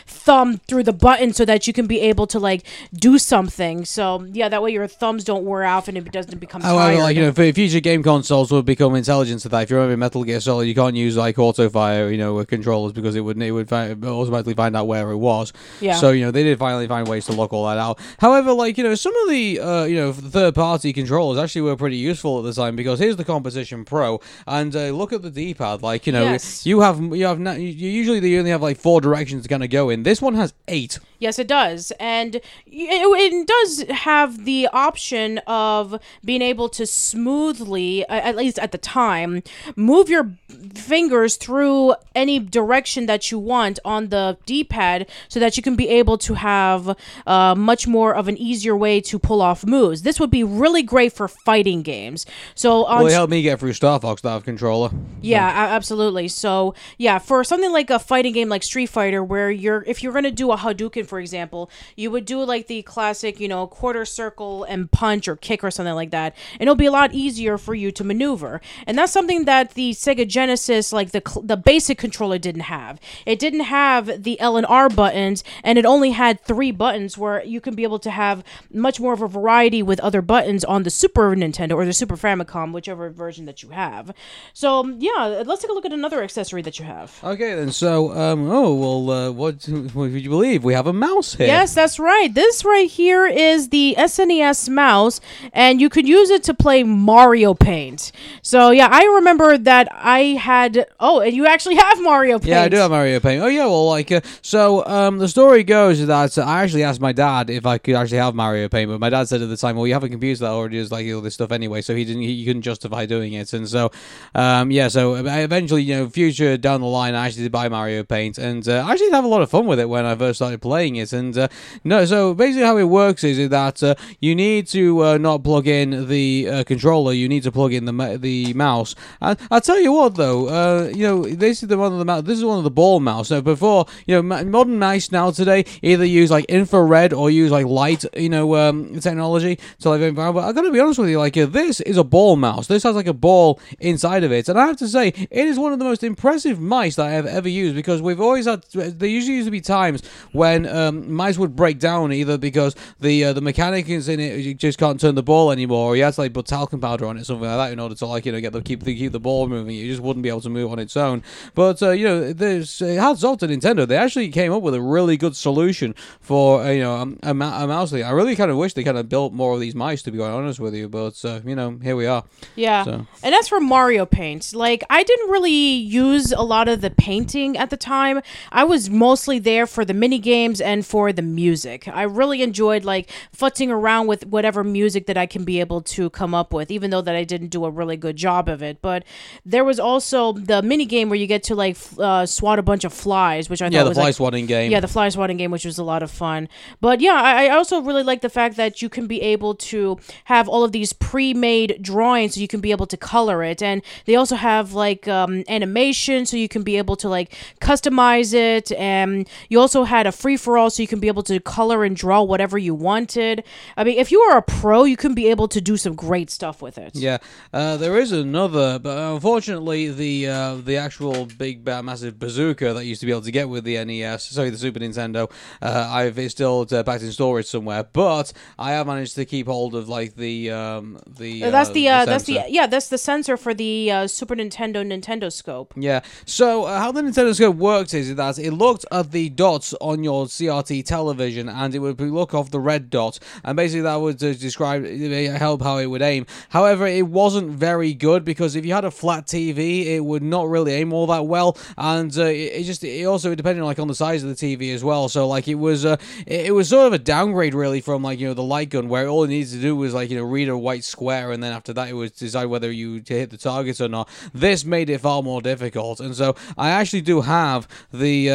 thumb through the button so that you can be able to like do something. So yeah, that way your thumbs don't wear off and it doesn't become However, tired. like you know, for future game consoles will become intelligent to that. If you're over Metal Gear Solid, you can't use like auto fire, you know, with controllers because it would it would fi- automatically find out where it was. Yeah. So you know, they did finally find ways to lock all that out. However, like you know, some of the uh, you know third party controllers actually were pretty useful at the time because here's the Competition Pro, and uh, look at the D-pad. Like you know, Yes. you have you have na- you usually you only have like four directions to kind of go in. This one has eight. Yes, it does. And it, it does have the option of being able to smoothly, at least at the time, move your fingers through any direction that you want on the D pad so that you can be able to have uh, much more of an easier way to pull off moves. This would be really great for fighting games. So on Well, it helped me get through Star Fox a controller. yeah, absolutely. So, yeah, for something like a fighting game like Street Fighter, where you're, if you're to do a Hadouken, for example, you would do like the classic, you know, quarter circle and punch or kick or something like that. And it'll be a lot easier for you to maneuver. And that's something that the Sega Genesis, like the, the basic controller, didn't have. It didn't have the L and R buttons, and it only had three buttons where you can be able to have much more of a variety with other buttons on the Super Nintendo or the Super Famicom, whichever version that you have. So yeah, let's take a look at another accessory that you have. Okay, then. So, um, oh well, uh, what would you believe? We have a mouse here. Yes, that's right. This right here is the SNES mouse, and you could use it to play Mario Paint. So yeah, I remember that I had. Oh, and you actually have Mario Paint. Yeah, I do have Mario Paint. Oh yeah, well, like, uh, so um, the story goes that I actually asked my dad if I could actually have Mario Paint, but my dad said at the time, "Well, you have a computer that already does like all this stuff anyway," so he didn't, he couldn't justify doing it, and so, um, yeah, so uh, eventually, you know, future down the line, I actually did buy Mario Paint, and uh, I actually have a lot of fun with it when I first started playing it, and uh, no, so basically how it works is that uh, you need to uh, not plug in the uh, controller, you need to plug in the the mouse. And I tell you what, though, uh, you know, this is the one of the mouse. This is one of the ball mouse. So before, you know, modern mice now today either use like infrared or use like light, you know, um, technology to like environment. But I gotta be honest with you, like this is a ball mouse. This has like a ball inside of it, and I have to say, it is one of the most impressive mice that I have ever used because we've always had. There usually used to be times when um, mice would break down either because the uh, the mechanic is in it you just can't turn the ball anymore, or you had to like put talcum powder on it, something like that, in order to like you know get the keep the keep the ball moving. You just wouldn't be able to move on its own. But uh, you know, there's uh, hats off to Nintendo. They actually came up with a really good solution for uh, you know a, a mouse thing. I really kind of wish they kind of built more of these mice, to be quite honest with you. But uh, you know, here we are. Yeah. So- And as for Mario Paint, like I didn't really use a lot of the painting at the time. I was mostly there for the mini games and for the music. I really enjoyed like futzing around with whatever music that I can be able to come up with, even though that I didn't do a really good job of it. But there was also the mini game where you get to like f- uh, swat a bunch of flies, which I Yeah, thought the was fly like, swatting game. yeah, the fly swatting game, which was a lot of fun. But yeah, I, I also really like the fact that you can be able to have all of these pre-made drawings, so you can be able to color it, and they also have like um, animation, so you can be able to like customize it. And you also had a free for all, so you can be able to color and draw whatever you wanted. I mean, if you are a pro, you can be able to do some great stuff with it. Yeah, uh, there is another, but unfortunately, the uh, the actual big, ba- massive bazooka that you used to be able to get with the NES, sorry, the Super Nintendo, uh, I've it's still uh, back in storage somewhere. But I have managed to keep hold of like the um, the. Uh, That's uh, the uh, that's the yeah that's the sensor for the uh, Super Nintendo Nintendo scope. Yeah. So uh, how the Nintendo Scope works is that it looked at the dots on your CRT television, and it would look off the red dot, and basically that would uh, describe uh, help how it would aim. However, it wasn't very good because if you had a flat TV, it would not really aim all that well, and uh, it, just it also depended like on the size of the TV as well. So like it was uh, it, was sort of a downgrade really from like you know the light gun where all it needed to do was like you know read a white square, and then after that it was decide whether you hit the target or not. This made it far more difficult, and so I actually do have the uh,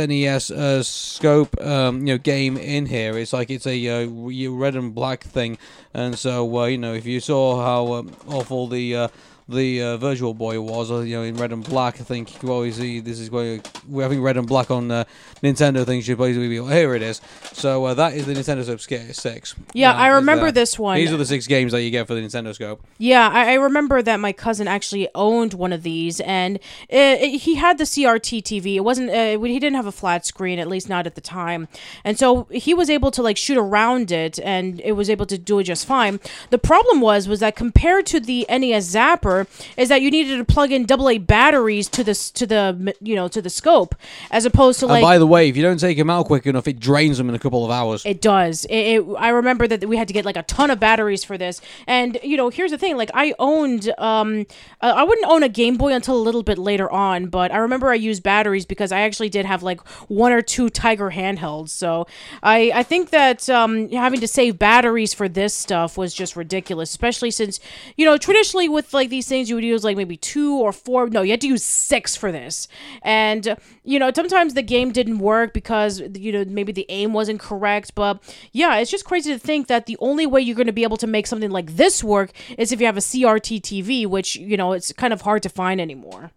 SNES uh, scope um, you know game in here. It's like it's a uh, red and black thing, and so uh, you know if you saw how um, awful the uh, the uh, Virtual Boy was, uh, you know, in red and black. I think you always see this is where we're having red and black on uh, Nintendo things. Should basically be here. It is. So uh, that is the Nintendo Scope Six. Yeah, I remember this one. These are the six games that you get for the Nintendo Scope. Yeah, I, I remember that my cousin actually owned one of these, and it, it- he had the CRT TV. It wasn't. Uh, he didn't have a flat screen, at least not at the time, and so he was able to like shoot around it, and it was able to do it just fine. The problem was was that compared to the NES Zapper, is that you needed to plug in AA batteries to this to the you know to the scope, as opposed to like. and by the way, if you don't take them out quick enough, it drains them in a couple of hours. it does. It, it, I remember that we had to get like a ton of batteries for this, and you know, here's the thing: like I owned, um, uh, I wouldn't own a Game Boy until a little bit later on, but I remember I used batteries because I actually did have like one or two Tiger handhelds. So I, I think that um, having to save batteries for this stuff was just ridiculous, especially since you know traditionally with like these things you would use like maybe two or four. No, you had to use six for this, and you know sometimes the game didn't work because you know maybe the aim wasn't correct. But yeah, it's just crazy to think that the only way you're going to be able to make something like this work is if you have a CRT TV, which you know it's kind of hard to find anymore.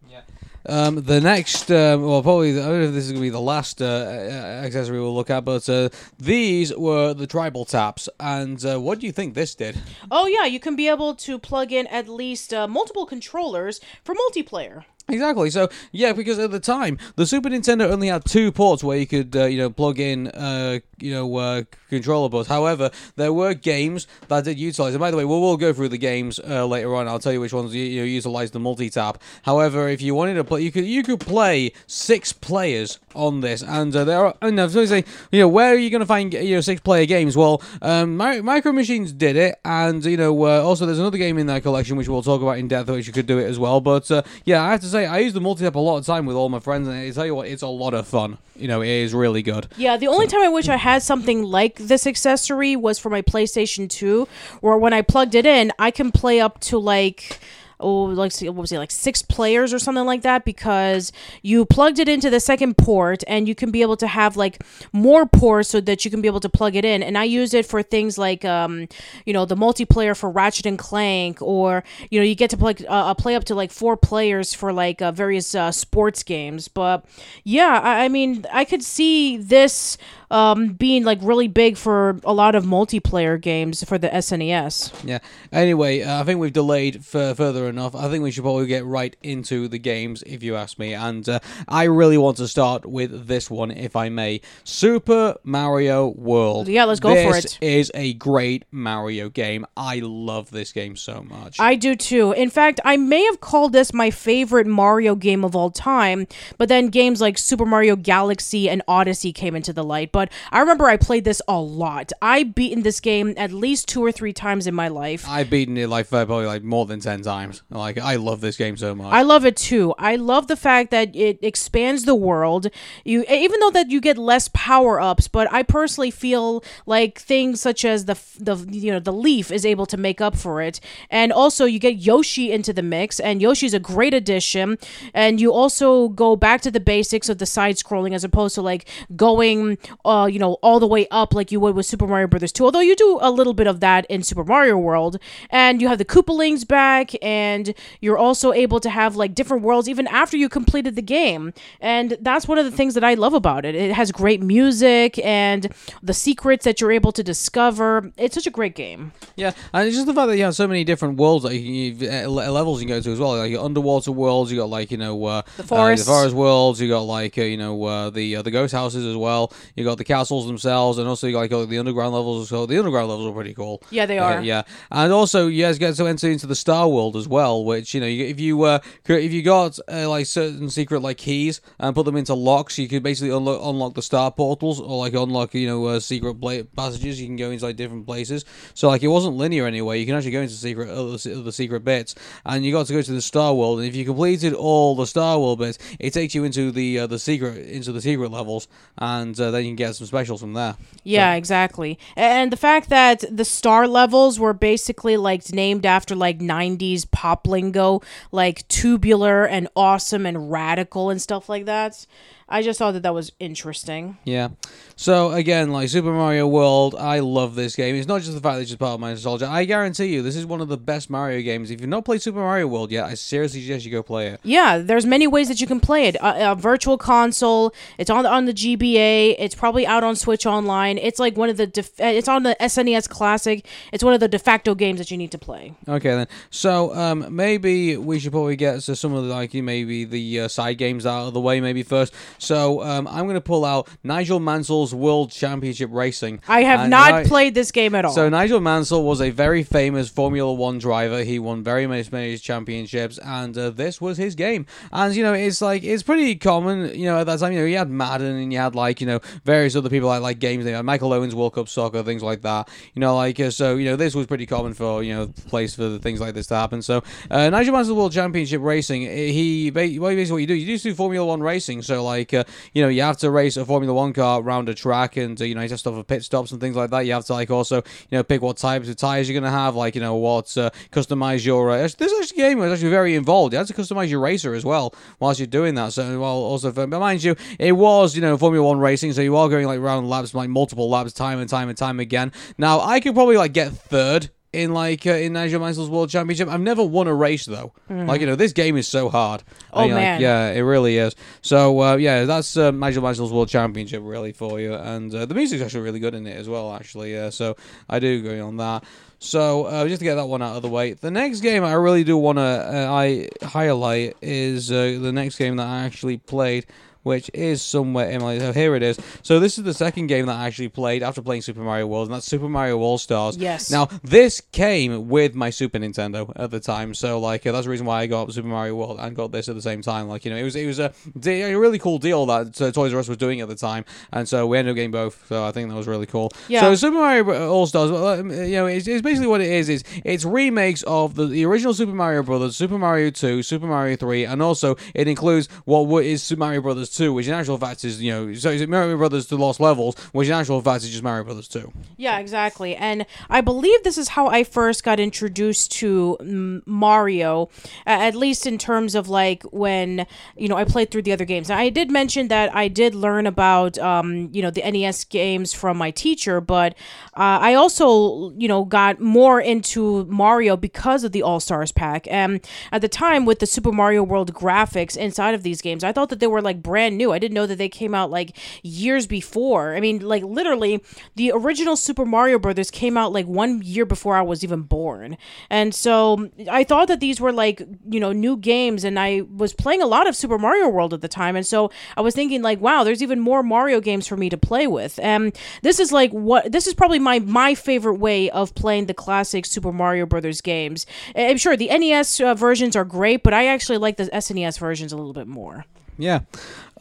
Um, the next, um, well, probably, the, I don't know if this is going to be the last uh, uh, accessory we'll look at, but uh, these were the tribal taps. And uh, what do you think this did? Oh yeah, you can be able to plug in at least uh, multiple controllers for multiplayer. Exactly. So yeah, because at the time the Super Nintendo only had two ports where you could uh, you know plug in uh, you know uh, controller ports. However, there were games that did utilize. And by the way, we'll, we'll go through the games uh, later on. I'll tell you which ones you, you know, utilize the multi tap. However, if you wanted to play, you could you could play six players on this, and uh, there are. And I was going to say, you know, where are you going to find you know six player games? Well, um, Micro Machines did it, and you know uh, also there's another game in their collection which we'll talk about in depth, which you could do it as well. But yeah, I have to say I use the multi tap a lot of time with all my friends, and I tell you what, it's a lot of fun. You know, it is really good. Yeah, the only time I wish I had something like this accessory was for my PlayStation 2, where when I plugged it in, I can play up to like oh like what was it like six players or something like that? Because you plugged it into the second port and you can be able to have like more ports so that you can be able to plug it in. And i use it for things like um you know the multiplayer for ratchet and clank or you know you get to play uh, play up to like four players for like uh, various uh, sports games. But yeah I, I mean i could see this um being like really big for a lot of multiplayer games for the snes Yeah. Anyway, uh, I think we've delayed f- further enough. I think we should probably get right into the games, if you ask me. And uh, I really want to start with this one, if I may. Super Mario World. Yeah, let's go for it. This is a great Mario game. I love this game so much. I do too. In fact, I may have called this my favorite Mario game of all time, but then games like Super Mario Galaxy and Odyssey came into the light. But I remember I played this a lot. I beaten this game at least two or three times in my life. I've beaten it like probably like more than ten times. Like I love this game so much. I love it too. I love the fact that it expands the world. You even though that you get less power ups, but I personally feel like things such as the the you know the leaf is able to make up for it, and also you get Yoshi into the mix, and Yoshi's a great addition. And you also go back to the basics of the side scrolling as opposed to like going uh you know all the way up like you would with Super Mario Brothers 2. Although you do a little bit of that in Super Mario World, and you have the Koopalings back, and you're also able to have like different worlds even after you completed the game. And that's one of the things that I love about it. It has great music and the secrets that you're able to discover. It's such a great game. Yeah, and it's just the fact that you have so many different worlds that you, uh, levels you can go to as well. Like your underwater worlds, you got like you know uh, The uh, the forest worlds. You got like uh, you know uh, the uh, the ghost houses as well. You got the castles themselves, and also like uh, the underground levels. So the underground levels are pretty cool. Yeah, they Uh, are. yeah, and also you guys get to enter into the Star World as well, which you know if you uh, if you got uh, like certain secret like keys and put them into locks, you could basically unlock unlock the Star portals or like unlock you know uh, secret bla- passages. You can go into like different places. So like it wasn't linear anyway. You can actually go into secret other, other secret bits, and you got to go to the Star World. And if you completed all the Star World bits, it takes you into the uh, the secret into the secret levels, and uh, then you can get some specials from there. Yeah, exactly. And the fact that the star levels were basically like named after like 90s pop lingo, like tubular and awesome and radical and stuff like that. I just thought that that was interesting. Yeah. So again, like Super Mario World, I love this game. It's not just the fact that it's just part of my nostalgia. I guarantee you, this is one of the best Mario games. If you've not played Super Mario World yet, I seriously suggest you go play it. Yeah, there's many ways that you can play it. A, a virtual console. It's on on the GBA. It's probably out on Switch Online. It's like one of the. Def- uh, it's on the SNES Classic. It's one of the de facto games that you need to play. Okay then. So um, maybe we should probably get to some of the like maybe the uh, side games out of the way maybe first. So um, I'm going to pull out Nigel Mansell's World Championship Racing. I have And not I- played this game at all. So Nigel Mansell was a very famous Formula One driver. He won very many, many championships, and uh, this was his game. And you know, it's like it's pretty common. You know, at that time, you know, you had Madden, and you had like you know various other people like like games. They had Michael Owens World Cup Soccer, things like that. You know, like uh, so. You know, this was pretty common for you know place for things like this to happen. So uh, Nigel Mansell World Championship Racing. He well, basically what you do, you do Formula One racing. So like uh, you know, you have to race a Formula One car around a track, and uh, you know, you have stop for pit stops and things like that. You have to like also you know pick what types of tires you're gonna have, like you know what uh, customize your. Uh, this actually game was actually very involved. You had to customize your racer as well whilst you're doing that. So well, also but mind you, it was you know Formula One racing, so you are going like round laps, like multiple laps, time and time and time again. Now I could probably like get third. In like uh, in Nigel Mansell's World Championship, I've never won a race though. Like you know, this game is so hard. Oh, And, like, man. yeah, it really is. So uh, yeah, that's uh, Nigel Mansell's World Championship really for you, and uh, the music's actually really good in it as well. Actually, yeah. So I do agree on that. So uh, just to get that one out of the way, the next game I really do want to uh, I highlight is uh, the next game that I actually played. Which is somewhere in my oh, here it is. So this is the second game that I actually played after playing Super Mario World, and that's Super Mario All Stars. Yes. Now this came with my Super Nintendo at the time, so like uh, that's the reason why I got Super Mario World and got this at the same time. Like you know, it was it was a, a really cool deal that uh, Toys R Us was doing at the time, and so we ended up getting both. So I think that was really cool. Yeah. So Super Mario All Stars, well, um, you know, it's, it's basically what it is. Is it's remakes of the, the original Super Mario Brothers, Super Mario Two, Super Mario Three, and also it includes what is Super Mario Brothers Two, which in actual fact is you know, so is it Mario Brothers to Lost Levels, which in actual fact is just Mario Brothers Two. Yeah, exactly. And I believe this is how I first got introduced to mm, Mario, at least in terms of like when, you know, I played through the other games. Now, I did mention that I did learn about, um, you know, the NES games from my teacher, but uh, I also, you know, got more into Mario because of the All Stars pack. And at the time, with the Super Mario World graphics inside of these games, I thought that they were like brand new. I didn't know that they came out like years before. I mean, like literally, the original Super Mario Brothers came out like one year before I was even born. And so I thought that these were like, you know, new games. And I was playing a lot of Super Mario World at the time. And so I was thinking, like, wow, there's even more Mario games for me to play with. And this is like what, this is probably my, my favorite way of playing the classic Super Mario Brothers games. I'm sure the NES uh, versions are great, but I actually like the SNES versions a little bit more. Yeah.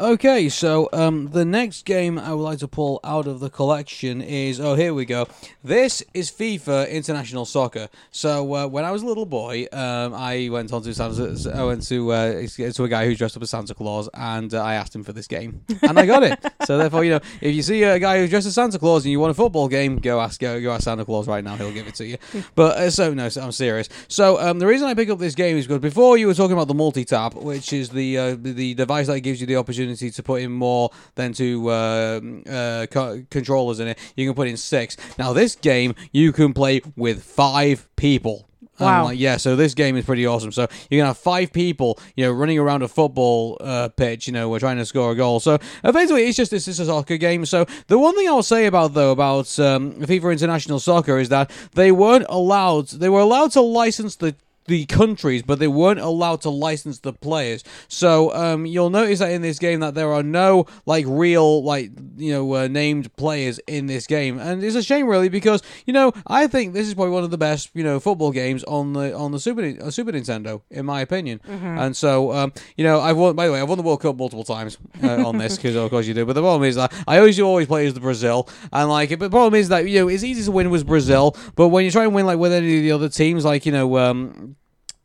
Okay, so um, the next game I would like to pull out of the collection is oh here we go. This is FIFA International Soccer. So uh, when I was a little boy, um, I went on to Santa, I went to uh, to a guy who dressed up as Santa Claus, and uh, I asked him for this game, and I got it. So therefore, you know, if you see a guy who's dressed as Santa Claus and you want a football game, go ask go, go ask Santa Claus right now. He'll give it to you. But uh, so no, so I'm serious. So um, the reason I pick up this game is because before you were talking about the multi tap, which is the uh, the device that gives you the opportunity to put in more than two uh, uh, co- controllers in it. You can put in six. Now this game you can play with five people. Wow. like, yeah, so this game is pretty awesome. So you can have five people, you know, running around a football uh, pitch, you know, we're trying to score a goal. So effectively, it's just this is a soccer game. So the one thing I'll say about though about um, FIFA International Soccer is that they weren't allowed. They were allowed to license the the countries, but they weren't allowed to license the players. So um, you'll notice that in this game that there are no like real like you know uh, named players in this game, and it's a shame really because you know I think this is probably one of the best you know football games on the on the Super uh, Super Nintendo in my opinion. And so um, you know I've won by the way I've won the World Cup multiple times uh, on this because of course you do. But the problem is that I always always play as the Brazil, and like it. but the problem is that you know it's easy to win with Brazil, but when you try and win like with any of the other teams like you know. Um,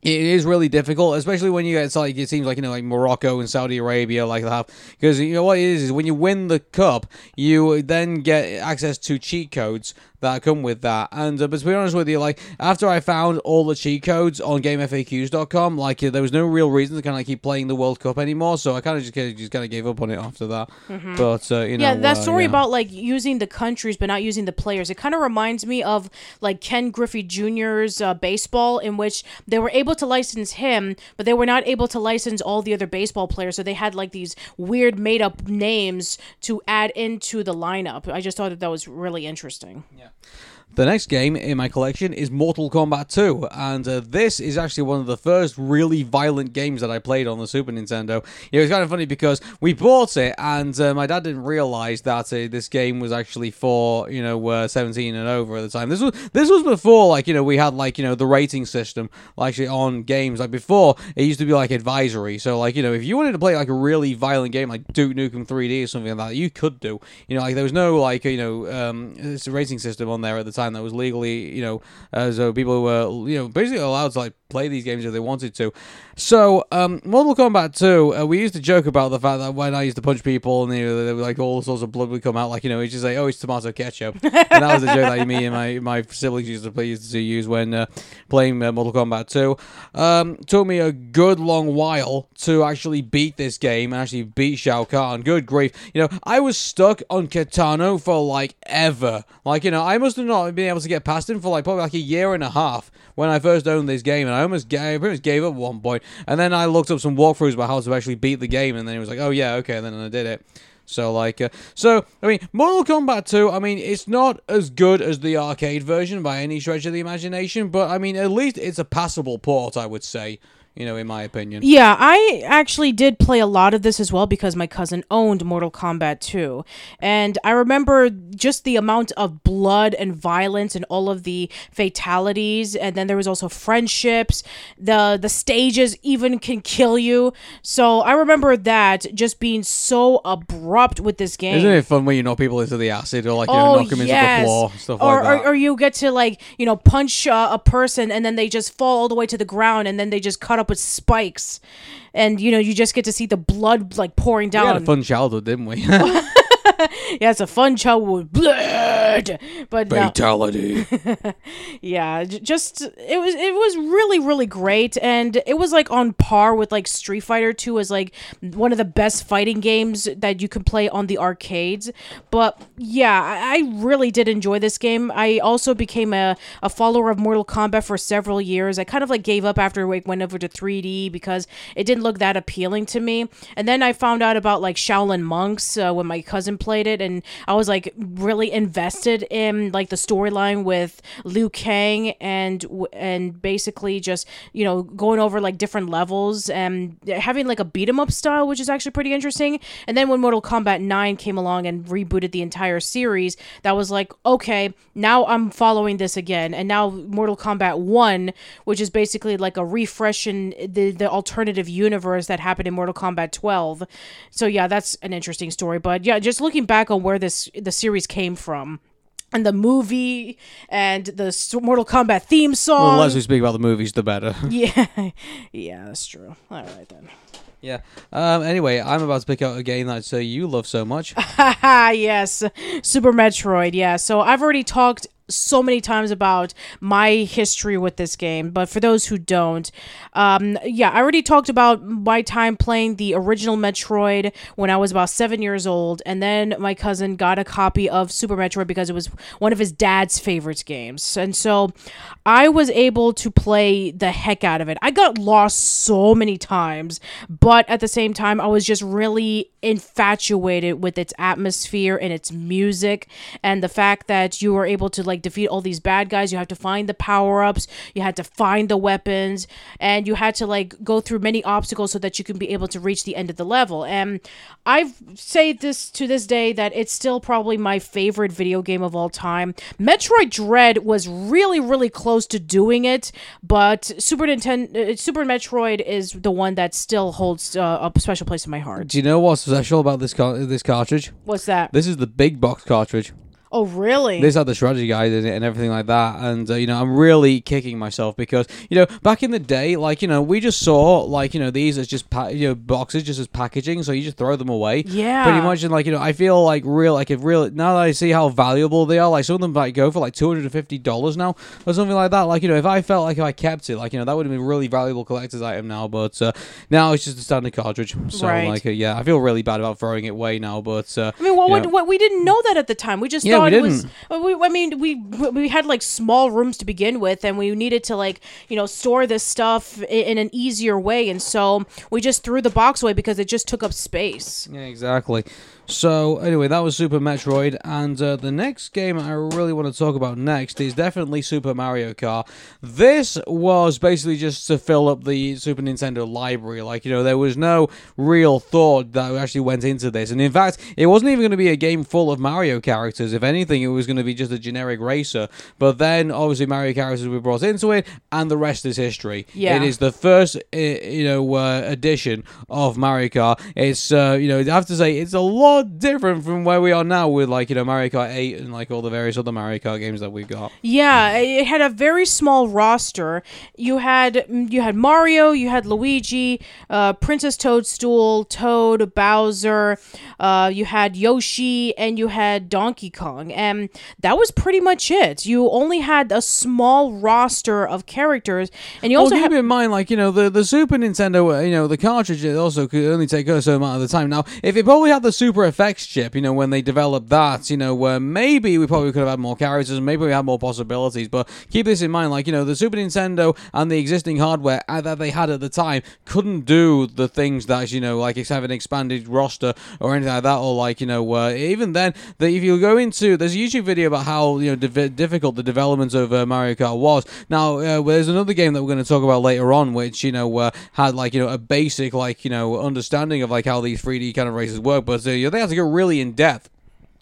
It is really difficult, especially when you get like it seems like you know like Morocco and Saudi Arabia like that because you know what it is is when you win the cup, you then get access to cheat codes that come with that. And uh, but to be honest with you, like after I found all the cheat codes on GameFAQs.com, like there was no real reason to kind of keep playing the World Cup anymore, so I kind of just kinda, just kind of gave up on it after that. But uh, you know, Mm-hmm. yeah, that uh, story yeah. about like using the countries but not using the players. It kind of reminds me of like Ken Griffey Jr.'s uh, baseball, in which they were able to license him, but they were not able to license all the other baseball players. So they had like these weird made up names to add into the lineup. I just thought that that was really interesting. Yeah. The next game in my collection is Mortal Kombat 2, and uh, this is actually one of the first really violent games that I played on the Super Nintendo. It was kind of funny because we bought it, and uh, my dad didn't realize that uh, this game was actually for you know uh, 17 and over at the time. This was this was before like you know we had like you know the rating system actually on games. Like before, it used to be like advisory. So like you know if you wanted to play like a really violent game like Duke Nukem 3D or something like that, you could do. You know like there was no like you know um, rating system on there at the time that was legally you know uh, so people were you know basically allowed to like play these games if they wanted to. So um, Mortal Kombat 2, uh, we used to joke about the fact that when I used to punch people and you know, they were like all sorts of blood would come out, like you know, it's just like oh it's tomato ketchup, and that was the joke that me and my my siblings used to play used to use when uh, playing uh, Mortal Kombat 2. Um, took me a good long while to actually beat this game and actually beat Shao Kahn. Good grief, you know, I was stuck on Kintaro for like ever. Like you know, I must have not been able to get past him for like probably like a year and a half when I first owned this game, and I almost gave, pretty much gave up at one point. And then I looked up some walkthroughs about how to actually beat the game, and then it was like, oh yeah, okay, and then I did it. So like, uh, so I mean, Mortal Kombat 2. I mean, it's not as good as the arcade version by any stretch of the imagination, but I mean, at least it's a passable port, I would say. You know, in my opinion. Yeah, I actually did play a lot of this as well because my cousin owned Mortal Kombat 2. And I remember just the amount of blood and violence and all of the fatalities and then there was also friendships. The the stages even can kill you. So I remember that just being so abrupt with this game. Isn't it fun when you knock people into the acid or like you know Oh, knock them into the yes. floor stuff or, like that? or, or you get to like you know punch uh, a person and then they just fall all the way to the ground and then they just cut up with spikes and you know you just get to see the blood like pouring down. we had a fun childhood, didn't we? yeah it's a fun show with blood but no, Fatality. yeah just it was it was really really great and it was like on par with like street fighter 2 as like one of the best fighting games that you can play on the arcades. But yeah i I really did enjoy this game. I also became a, a follower of mortal kombat for several years. I kind of like gave up after it went over to 3d because it didn't look that appealing to me. And then i found out about like shaolin monks uh, when my cousin played it and i was like really invested in like the storyline with liu kang and and basically just you know going over like different levels and having like a beat 'em up style which is actually pretty interesting. And then when mortal kombat 9 came along and rebooted the entire series that was like okay now i'm following this again. And now mortal kombat 1 which is basically like a refresh in the the alternative universe that happened in mortal kombat 12 so yeah that's an interesting story. But yeah just looking back on where this the series came from and the movie and the Mortal Kombat theme the song. less we speak about the movies, the better. yeah, yeah, that's true. All right then. Yeah. Um, anyway, I'm about to pick out a game that uh, you love so much. Yes, Super Metroid. Yeah, so I've already talked so many times about my history with this game, but for those who don't, um, yeah, I already talked about my time playing the original Metroid when I was about seven years old, and then my cousin got a copy of Super Metroid because it was one of his dad's favorite games, and so I was able to play the heck out of it. I got lost so many times, but at the same time, I was just really infatuated with its atmosphere and its music and the fact that you were able to like defeat all these bad guys you have to find the power-ups you had to find the weapons and you had to like go through many obstacles so that you can be able to reach the end of the level and i say this to this day that it's still probably my favorite video game of all time metroid dread was really really close to doing it but super nintendo uh, super metroid is the one that still holds uh, a special place in my heart Do you know what's special about this car- this cartridge? What's that? This is the big box cartridge. Oh, really? This had the strategy guide in it and everything like that. And, uh, you know, I'm really kicking myself because, you know, back in the day, like, you know, we just saw, like, you know, these as just, pa- you know, boxes just as packaging. So you just throw them away. Yeah. Pretty much. And, like, you know, I feel like real, like, if real, now that I see how valuable they are, like, some of them might go for like $250 now or something like that. Like, you know, if I felt like if I kept it, like, you know, that would have been a really valuable collector's item now. But uh, now it's just a standard cartridge. So, Right. like, uh, yeah, I feel really bad about throwing it away now. But, uh, I mean, what, what we didn't know that at the time. We just Yeah, thought we didn't. well, We, I mean, we we had like small rooms to begin with, and we needed to like you know store this stuff i- in an easier way, and so we just threw the box away because it just took up space. Yeah, exactly. So anyway, that was Super Metroid, and uh, the next game I really want to talk about next is definitely Super Mario Kart. This was basically just to fill up the Super Nintendo library. Like you know, there was no real thought that actually went into this, and in fact, it wasn't even going to be a game full of Mario characters. If anything, it was going to be just a generic racer. But then, obviously, Mario characters were brought into it, and the rest is history. Yeah. It is the first, you know, uh, edition of Mario Kart. It's, uh, you know, I have to say, it's a lot different from where we are now with, like, you know, Mario Kart 8 and, like, all the various other Mario Kart games that we've got. Yeah, it had a very small roster. You had you had Mario, you had Luigi, uh, Princess Toadstool, Toad, Bowser, uh, you had Yoshi, and you had Donkey Kong, and that was pretty much it. You only had a small roster of characters, and you also well, keep in mind, like you know, the, the Super Nintendo, uh, you know, the cartridge it also could only take a certain amount of the time. Now, if it probably had the Super FX chip, you know, when they developed that, you know, where maybe we probably could have had more characters, and maybe we had more possibilities. But keep this in mind, like you know, the Super Nintendo and the existing hardware uh, that they had at the time couldn't do the things that you know, like have an expanded roster or anything like that, or like you know, uh, even then, that if you go into there's a YouTube video about how you know div- difficult the development of uh, Mario Kart was. Now, uh, there's another game that we're going to talk about later on, which you know uh, had like you know a basic like you know understanding of like how these 3D kind of races work, but uh, you know, they had to go really in depth.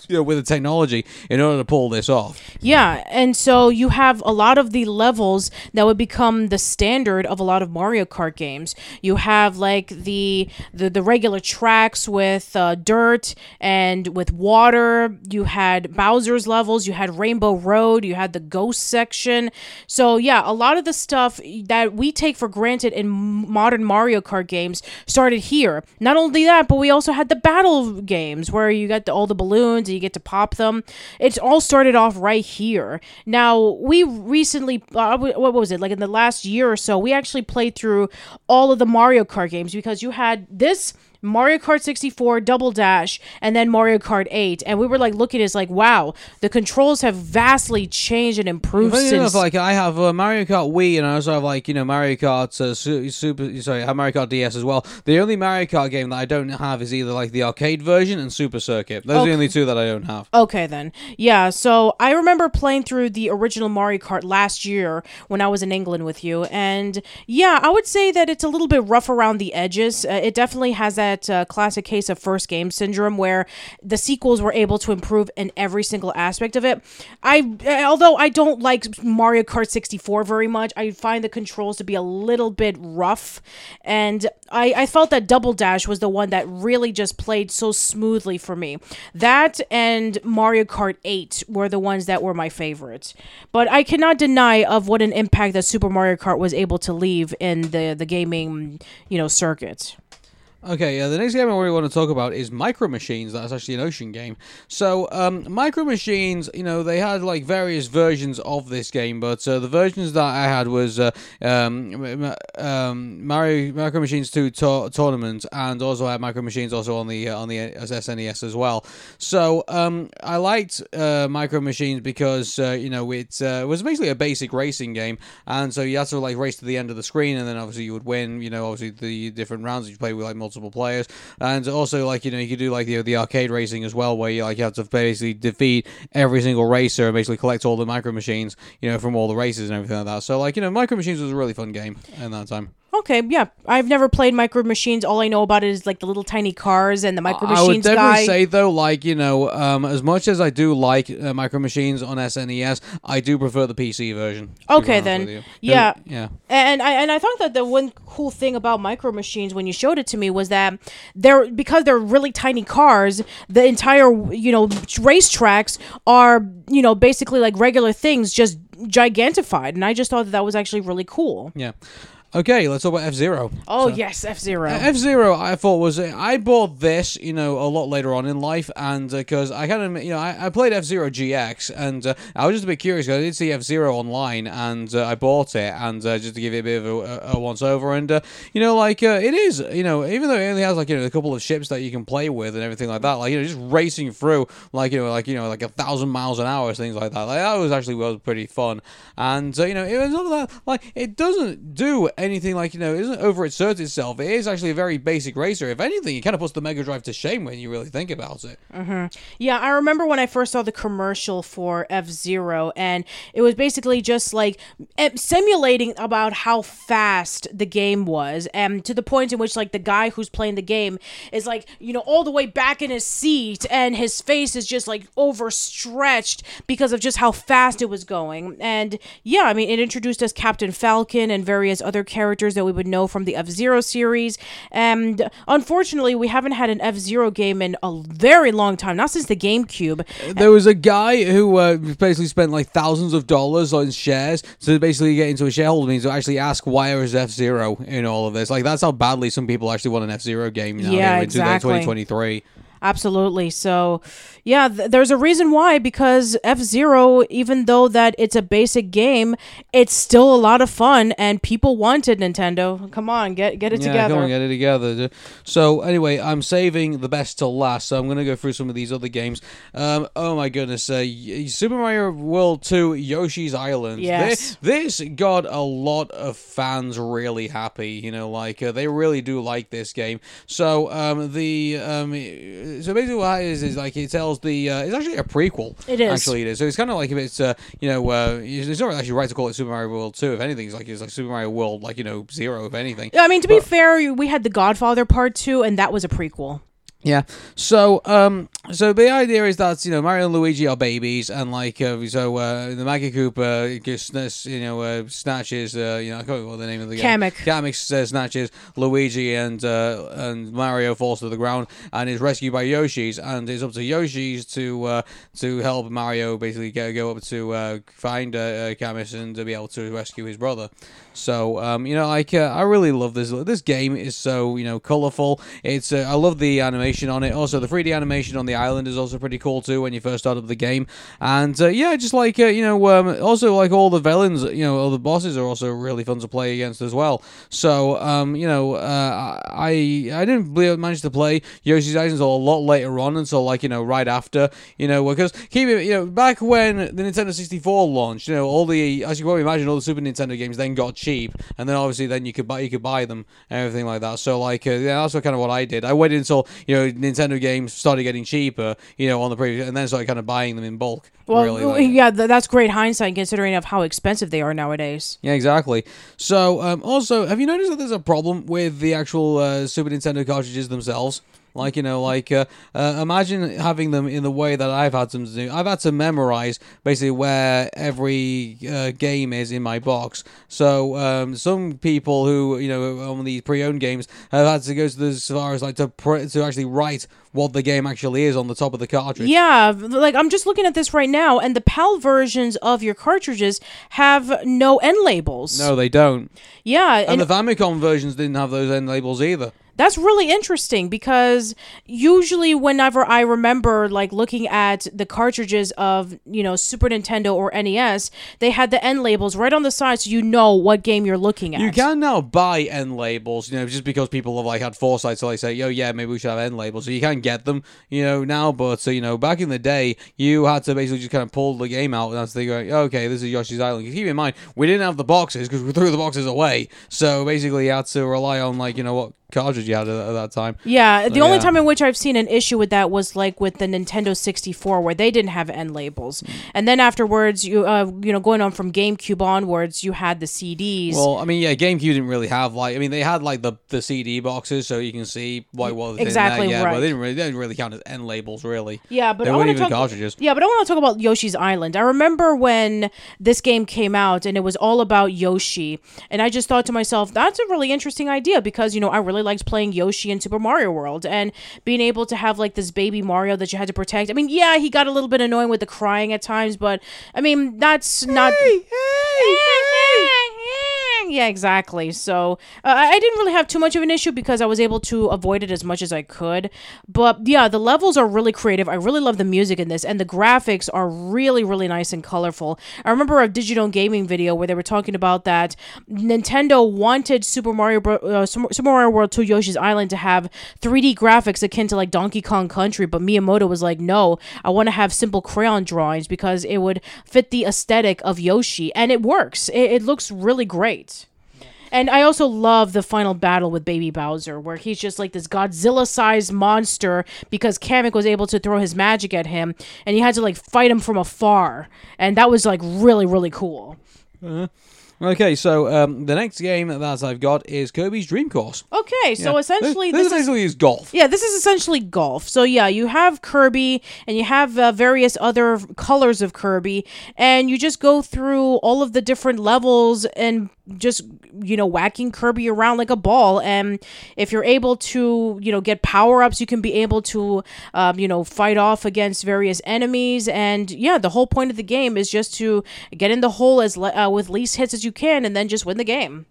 You know, with the technology in order to pull this off. Yeah, and so you have a lot of the levels that would become the standard of a lot of Mario Kart games. You have like the the, the regular tracks with uh, dirt and with water. You had Bowser's levels. You had Rainbow Road. You had the Ghost section. So yeah, a lot of the stuff that we take for granted in modern Mario Kart games started here. Not only that, but we also had the battle games where you got the, all the balloons and you get to pop them. It's all started off right here. Now, we recently, uh, what was it, like in the last year or so, we actually played through all of the Mario Kart games because you had this. Mario Kart 64 Double Dash and then Mario Kart 8 and we were like looking at it like wow the controls have vastly changed and improved Funny since enough, like I have uh, Mario Kart Wii, and I also have like you know Mario Kart uh, Super. Sorry, I have Mario Kart DS as well. The only Mario Kart game that I don't have is either like the arcade version and Super Circuit. Those are the only two that I don't have. Okay, then. Yeah, so I remember playing through the original Mario Kart last year when I was in England with you. And yeah, I would say that it's a little bit rough around the edges. Uh, it definitely has that uh, classic case of first game syndrome where the sequels were able to improve in every single aspect of it. I, although I don't like Mario Kart 64 very much, I find the controls to be a little bit rough. And I, I felt that Double Dash was the one that really just played so smoothly for me. That and Mario Kart 8 were the ones that were my favorites. But I cannot deny of what an impact that Super Mario Kart was able to leave in the, the gaming, you know, circuit. Okay, yeah, the next game I really want to talk about is Micro Machines. That's actually an ocean game. So, um, Micro Machines, you know, they had like various versions of this game, but uh, the versions that I had was uh, um, um, Mario Micro Machines 2 tour- tournament, and also I had Micro Machines also on the uh, on the SNES as well. So, um, I liked uh, Micro Machines because uh, you know it uh, was basically a basic racing game, and so you had to like race to the end of the screen, and then obviously you would win. You know, obviously the different rounds you play with like multiple players, and also like you know you could do like the the arcade racing as well, where you like you have to basically defeat every single racer and basically collect all the micro machines, you know, from all the races and everything like that. So like you know, Micro Machines was a really fun game in that time. Okay, yeah. I've never played Micro Machines. All I know about it is like the little tiny cars and the Micro Machines I would definitely guy. say though, like you know, um, as much as I do like uh, Micro Machines on SNES, I do prefer the PC version. Okay, then. with you. 'Cause- Yeah. yeah. And I and I thought that the one cool thing about Micro Machines when you showed it to me was that they're because they're really tiny cars, the entire you know racetracks are you know basically like regular things just gigantified, and I just thought that that was actually really cool. Yeah. Okay, let's talk about F Zero. Oh yes, F Zero. F Zero, I thought was I bought this, you know, a lot later on in life, and because I kind of, you know, I, I played F Zero GX, and uh, I was just a bit curious because I did see F Zero online, and uh, I bought it, and uh, just to give it a bit of a, a once over, and uh, you know, like uh, it is, you know, even though it only has like you know a couple of ships that you can play with and everything like that, like you know, just racing through, like you know, like you know, like a thousand miles an hour, things like that, like that was actually was pretty fun, and uh, you know, it was not that like it doesn't do anything like you know, it doesn't overexert itself. It is actually a very basic racer. If anything, it kind of puts the Mega Drive to shame when you really think about it. Mm-hmm. Yeah, I remember when I first saw the commercial for F Zero, and it was basically just like simulating about how fast the game was, and to the point in which like the guy who's playing the game is like you know all the way back in his seat, and his face is just like overstretched because of just how fast it was going. And yeah, I mean, it introduced us Captain Falcon and various other characters that we would know from the F Zero series, and unfortunately, we haven't had an F Zero game in a very long time, not since the GameCube. There was a guy who uh, basically spent like thousands of dollars on shares to basically get into a shareholder meeting to actually ask why is F Zero in all of this. Like that's how badly some people actually want an F Zero game now Yeah, in exactly. 2023. Absolutely. So, yeah, th- there's a reason why because F Zero, even though that it's a basic game, it's still a lot of fun, and people wanted Nintendo. Come on, get get it yeah, together. come on, get it together. So anyway, I'm saving the best till last. So I'm gonna go through some of these other games. Um, oh my goodness, uh, Super Mario World 2, Yoshi's Island. Yes. This, this got a lot of fans really happy. You know, like uh, they really do like this game. So um, the um, so basically what it is is like it tells the uh, it's actually a prequel. It is. actually it is. So it's kind of like if it's uh, you know uh, it's not actually right to call it Super Mario World 2. If anything, it's like it's like Super Mario World like you know zero. If anything. I mean, to be fair, we had the Godfather Part Two, and that was a prequel. Yeah. So, um, so the idea is that you know Mario and Luigi are babies, and like uh, so, uh, the Magikoopa gets you know uh, snatches uh, you know I can't remember the name of the game. Kamek. Kamek uh, snatches Luigi, and uh, and Mario falls to the ground and is rescued by Yoshi's, and it's up to Yoshi's to uh, to help Mario basically go go up to uh, find uh, uh, and to be able to rescue his brother. So, um, you know, like uh, I really love this. This game is so you know colorful. It's uh, I love the animation on it. Also, the 3D animation on the island is also pretty cool too when you first start up the game. And uh, yeah, just like uh, you know, um, also like all the villains, you know, all the bosses are also really fun to play against as well. So, um, you know, uh, I I didn't believe- manage to play Yoshi's Island until a lot later on, until like you know right after, you know, because keep it, you know, back when the Nintendo 64 launched, you know, all the as you probably imagine, all the Super Nintendo games then got cheap, and then obviously then you could buy you could buy them and everything like that. So like uh, yeah, that's what kind of what I did. I waited until you know Nintendo games started getting cheaper, you know, on the previous, and then started kind of buying them in bulk. Well, really, like- yeah, th- that's great hindsight considering of how expensive they are nowadays. Yeah, exactly. So, um, also, have you noticed that there's a problem with the actual uh, Super Nintendo cartridges themselves? Like you know, like uh, uh, imagine having them in the way that I've had them to do. I've had to memorize basically where every uh, game is in my box. So um, some people who you know on these pre-owned games have had to go to as far as like to pr- to actually write what the game actually is on the top of the cartridge. Yeah, like I'm just looking at this right now, and the PAL versions of your cartridges have no end labels. No, they don't. Yeah, And and the Famicom versions didn't have those end labels either. That's really interesting because usually whenever I remember like looking at the cartridges of, you know, Super Nintendo or NES, they had the end labels right on the side so you know what game you're looking at. You can now buy end labels, you know, just because people have like had foresight to like say, "Yo, yeah, maybe we should have end labels." So you can get them, you know, now. But so you know, back in the day, you had to basically just kind of pull the game out and that's the going, "Okay, this is Yoshi's Island." keep in mind, we didn't have the boxes because we threw the boxes away. So basically, you had to rely on like you know what cartridges you had at, at that time. Yeah, the So, only yeah. time in which I've seen an issue with that was like with the Nintendo 64, where they didn't have end labels, Hmm. and then afterwards, you uh, you know, going on from GameCube onwards, you had the CDs. Well, I mean, yeah, GameCube didn't really have like. I mean, they had like the, the CD boxes, so you can see what what was Exactly in there. Yeah, right. but they didn't really they didn't really count as end labels, really. yeah, but they I weren't want even to talk. cartridges. Yeah, but I want to talk about Yoshi's Island. I remember when this game came out and it was all about Yoshi, and I just thought to myself, that's a really interesting idea because you know I really liked playing Yoshi in Super Mario World and being able to have like this baby Mario that you had to protect. I mean, yeah, he got a little bit annoying with the crying at times, but I mean that's not. Eh, Yeah, exactly. So uh, I didn't really have too much of an issue because I was able to avoid it as much as I could. But yeah, the levels are really creative. I really love the music in this, and the graphics are really, really nice and colorful. I remember a digital Gaming video where they were talking about that Nintendo wanted Super Mario Bro- uh, Super Mario World 2 Yoshi's Island to have 3D graphics akin to like Donkey Kong Country, but Miyamoto was like, no, I want to have simple crayon drawings because it would fit the aesthetic of Yoshi, and it works. It, it looks really great. And I also love the final battle with Baby Bowser, where he's just like this Godzilla sized monster because Kamek was able to throw his magic at him and he had to like fight him from afar. And that was like really, really cool. Okay, so um, the next game that I've got is Kirby's Dream Course. Okay, so Yeah. essentially, this, this is. basically is golf. Yeah, this is essentially golf. So yeah, you have Kirby and you have uh, various other colors of Kirby, and you just go through all of the different levels and just you know whacking Kirby around like a ball. And if you're able to you know get power ups, you can be able to um, you know fight off against various enemies. And yeah, the whole point of the game is just to get in the hole as le- uh, with least hits as you can, and then just win the game.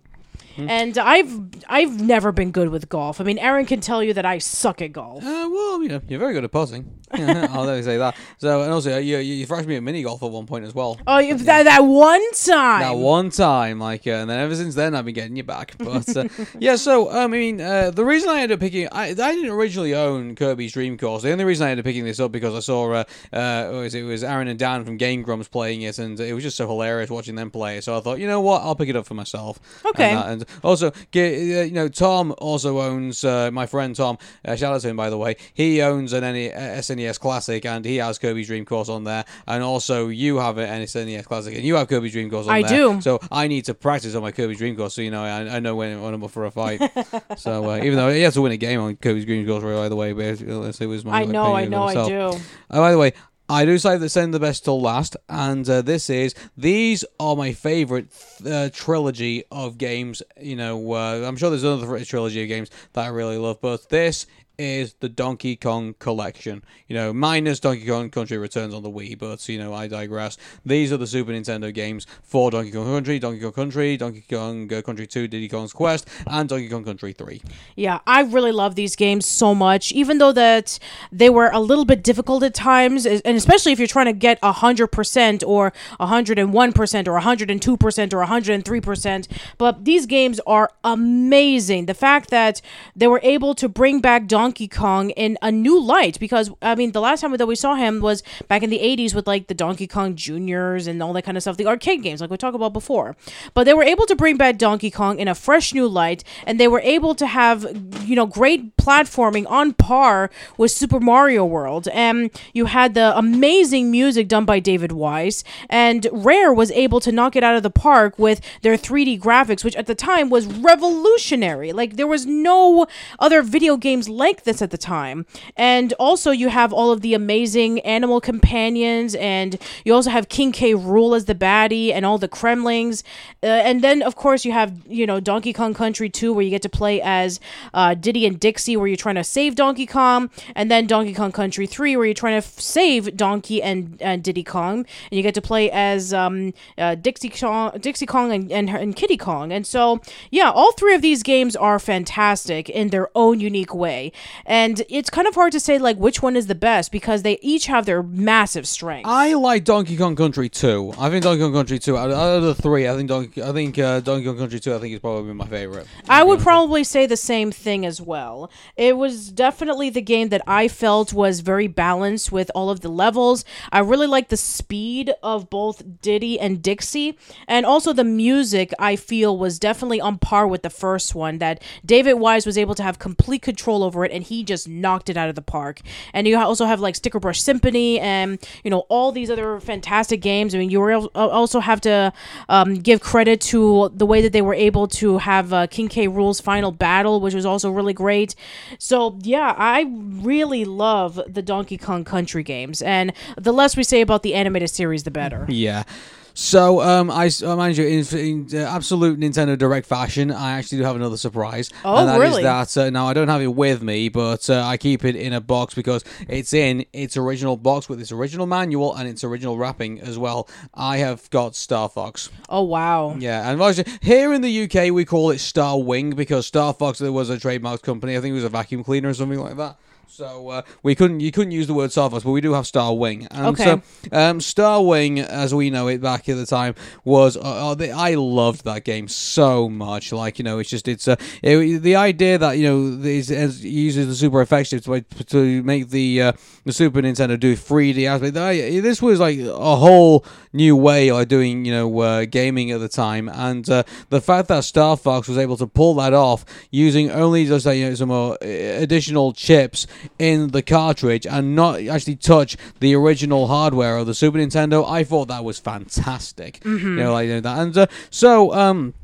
And I've I've never been good with golf. I mean, Arun can tell you that I suck at golf. Uh, well, you know, you're very good at putting. Yeah, I'll never say that. So, and also, uh, you, you, you thrashed me at mini golf at one point as well. Oh, you- that, that one time. That one time, like, uh, and then ever since then, I've been getting you back. But uh, yeah, so um, I mean, uh, the reason I ended up picking, I, I didn't originally own Kirby's Dream Course. The only reason I ended up picking this up because I saw, uh, uh, what was it, it was Arin and Dan from Game Grumps playing it, and it was just so hilarious watching them play. it. So I thought, you know what, I'll pick it up for myself. Okay. And, that- and also, uh, you know, Tom also owns uh, my friend Tom. Uh, shout out to him, by the way. He owns an NE- uh, SNES Classic, and he has Kirby's Dream Course on there. And also, you have an SNES Classic, and you have Kirby's Dream Course on I there. do. So I need to practice on my Kirby's Dream Course, so you know I, I know when, when I'm up for a fight. so uh, even though he has to win a game on Kirby's Dream Course, by the way, but it was my. I like, know, I know, I do. Oh, by the way, I do say the send the best till last, and uh, this is these are my favorite uh, trilogy of games. You know, uh, I'm sure there's another trilogy of games that I really love, but this is the Donkey Kong collection. You know, minus Donkey Kong Country Returns on the Wii, but you know, I digress. These are the Super Nintendo games for Donkey Kong Country, Donkey Kong Country, Donkey Kong uh, Country 2, Diddy Kong's Quest, and Donkey Kong Country 3. Yeah, I really love these games so much, even though that they were a little bit difficult at times, and especially if you're trying to get hundred percent or hundred and one percent or hundred and two percent or hundred and three percent. But these games are amazing. The fact that they were able to bring back Donkey Kong in a new light, because I mean, the last time that we saw him was back in the '80s with like the Donkey Kong Juniors and all that kind of stuff, the arcade games, like we talked about before. But they were able to bring back Donkey Kong in a fresh new light, and they were able to have you know great platforming on par with Super Mario World. And you had the amazing music done by David Wise, and Rare was able to knock it out of the park with their 3D graphics, which at the time was revolutionary. Like there was no other video games like this at the time. And also you have all of the amazing animal companions, and you also have King K. Rool as the baddie, and all the Kremlings. Uh, and then of course you have you know Donkey Kong Country 2, where you get to play as uh, Diddy and Dixie, where you're trying to save Donkey Kong, and then Donkey Kong Country 3, where you're trying to f- save Donkey and, and Diddy Kong, and you get to play as um, uh, Dixie Kong, Dixie Kong and, and, and Kiddy Kong. And so, yeah, all three of these games are fantastic in their own unique way. And it's kind of hard to say like which one is the best because they each have their massive strengths. I like Donkey Kong Country 2. I think Donkey Kong Country 2 out of, the three, I think Donkey I think uh, Donkey Kong Country 2 I think is probably my favorite. I would probably say the same thing as well. It was definitely the game that I felt was very balanced with all of the levels. I really like the speed of both Diddy and Dixie, and also the music I feel was definitely on par with the first one. That David Wise was able to have complete control over it, and he just knocked it out of the park. And you also have like Stickerbush Symphony, and you know all these other fantastic games. I mean, you al- also have to um, give credit to the way that they were able to have uh, King K. Rool's final battle, which was also really great. So yeah, I really love the Donkey Kong Country games, and the less we say about the animated series, the better. Yeah. So, um, I, I mind you, in, in uh, absolute Nintendo Direct fashion, I actually do have another surprise. Oh, and that is really? that uh, now I don't have it with me, but uh, I keep it in a box because it's in its original box with its original manual and its original wrapping as well. I have got Star Fox. Oh wow. Yeah, and obviously here in the UK we call it Star Wing because Star Fox there was a trademark company. I think it was a vacuum cleaner or something like that. So uh, we couldn't you couldn't use the word Star Fox, but we do have Star Wing. And Okay. so um, Star Wing, as we know it back at the time, was uh, uh, the, I loved that game so much. Like you know, it's just it's uh, it, the idea that you know these it uses the Super FX chips to, to make the uh, the Super Nintendo do 3D aspect. This was like a whole new way of doing you know uh, gaming at the time, and uh, the fact that Star Fox was able to pull that off using only just like, you know, some additional chips in the cartridge and not actually touch the original hardware of the Super Nintendo, I thought that was fantastic. You know, like that, and uh, so um.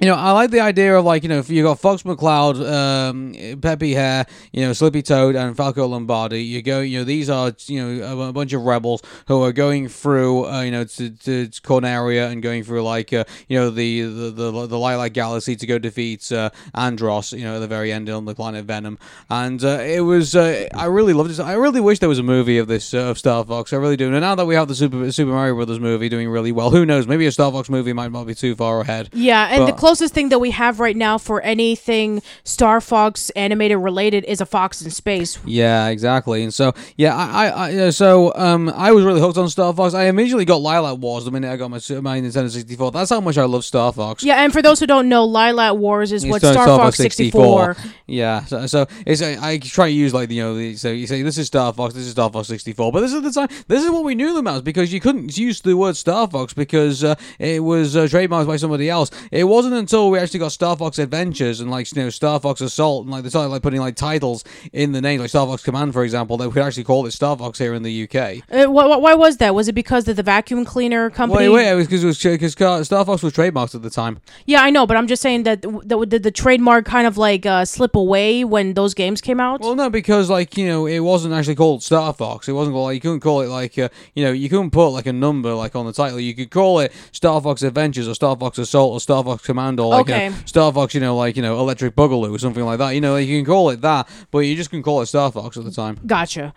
You know, I like the idea of like you know if you got Fox McCloud, um, Peppy Hare, you know Slippy Toad, and Falco Lombardi. You go, you know these are you know a, bunch of rebels who are going through, uh, you know, to, to Corneria and going through like uh, you know the the the, the Lylat Galaxy to go defeat uh, Andross. You know at the very end on the planet Venom, and uh, it was uh, I really loved it. I really wish there was a movie of this uh, of Star Fox. I really do. And now that we have the Super Super Mario Brothers movie doing really well, who knows? Maybe a Star Fox movie might not be too far ahead. Yeah, and the But- closest thing that we have right now for anything Star Fox animated related is a Fox in Space. Yeah, exactly. And so, yeah, I, I, I so um, I was really hooked on Star Fox. I immediately got Lylat Wars the minute I got my my Nintendo 64. That's how much I love Star Fox. Yeah, and for those who don't know, Lylat Wars is It's what Star- Star, Fox Fox 64. Yeah, so, so it's uh, I try to use like you know the, so you say this is Star Fox, this is Star Fox 64, but this is the time this is what we knew them as because you couldn't use the word Star Fox because uh, it was uh, trademarked by somebody else. It wasn't until we actually got Star Fox Adventures and like you know Star Fox Assault and like they started like putting like titles in the name like Star Fox Command for example that we could actually call it Star Fox here in the UK. Uh, wh- wh- why was that? Was it because of the vacuum cleaner company? Wait, wait, it was because it was because Star Fox was trademarked at the time. Yeah, I know, but I'm just saying that that did the trademark kind of like uh, slip away when those games came out. Well, no, because like you know, it wasn't actually called Star Fox. It wasn't called like you couldn't call it like uh, you know you couldn't put like a number like on the title. You could call it Star Fox Adventures or Star Fox Assault or Star Fox Commando, or, like you know, Star Fox, you know, like you know Electric Boogaloo or something like that. You know, you can call it that, but you just can call it Star Fox at the time. Gotcha.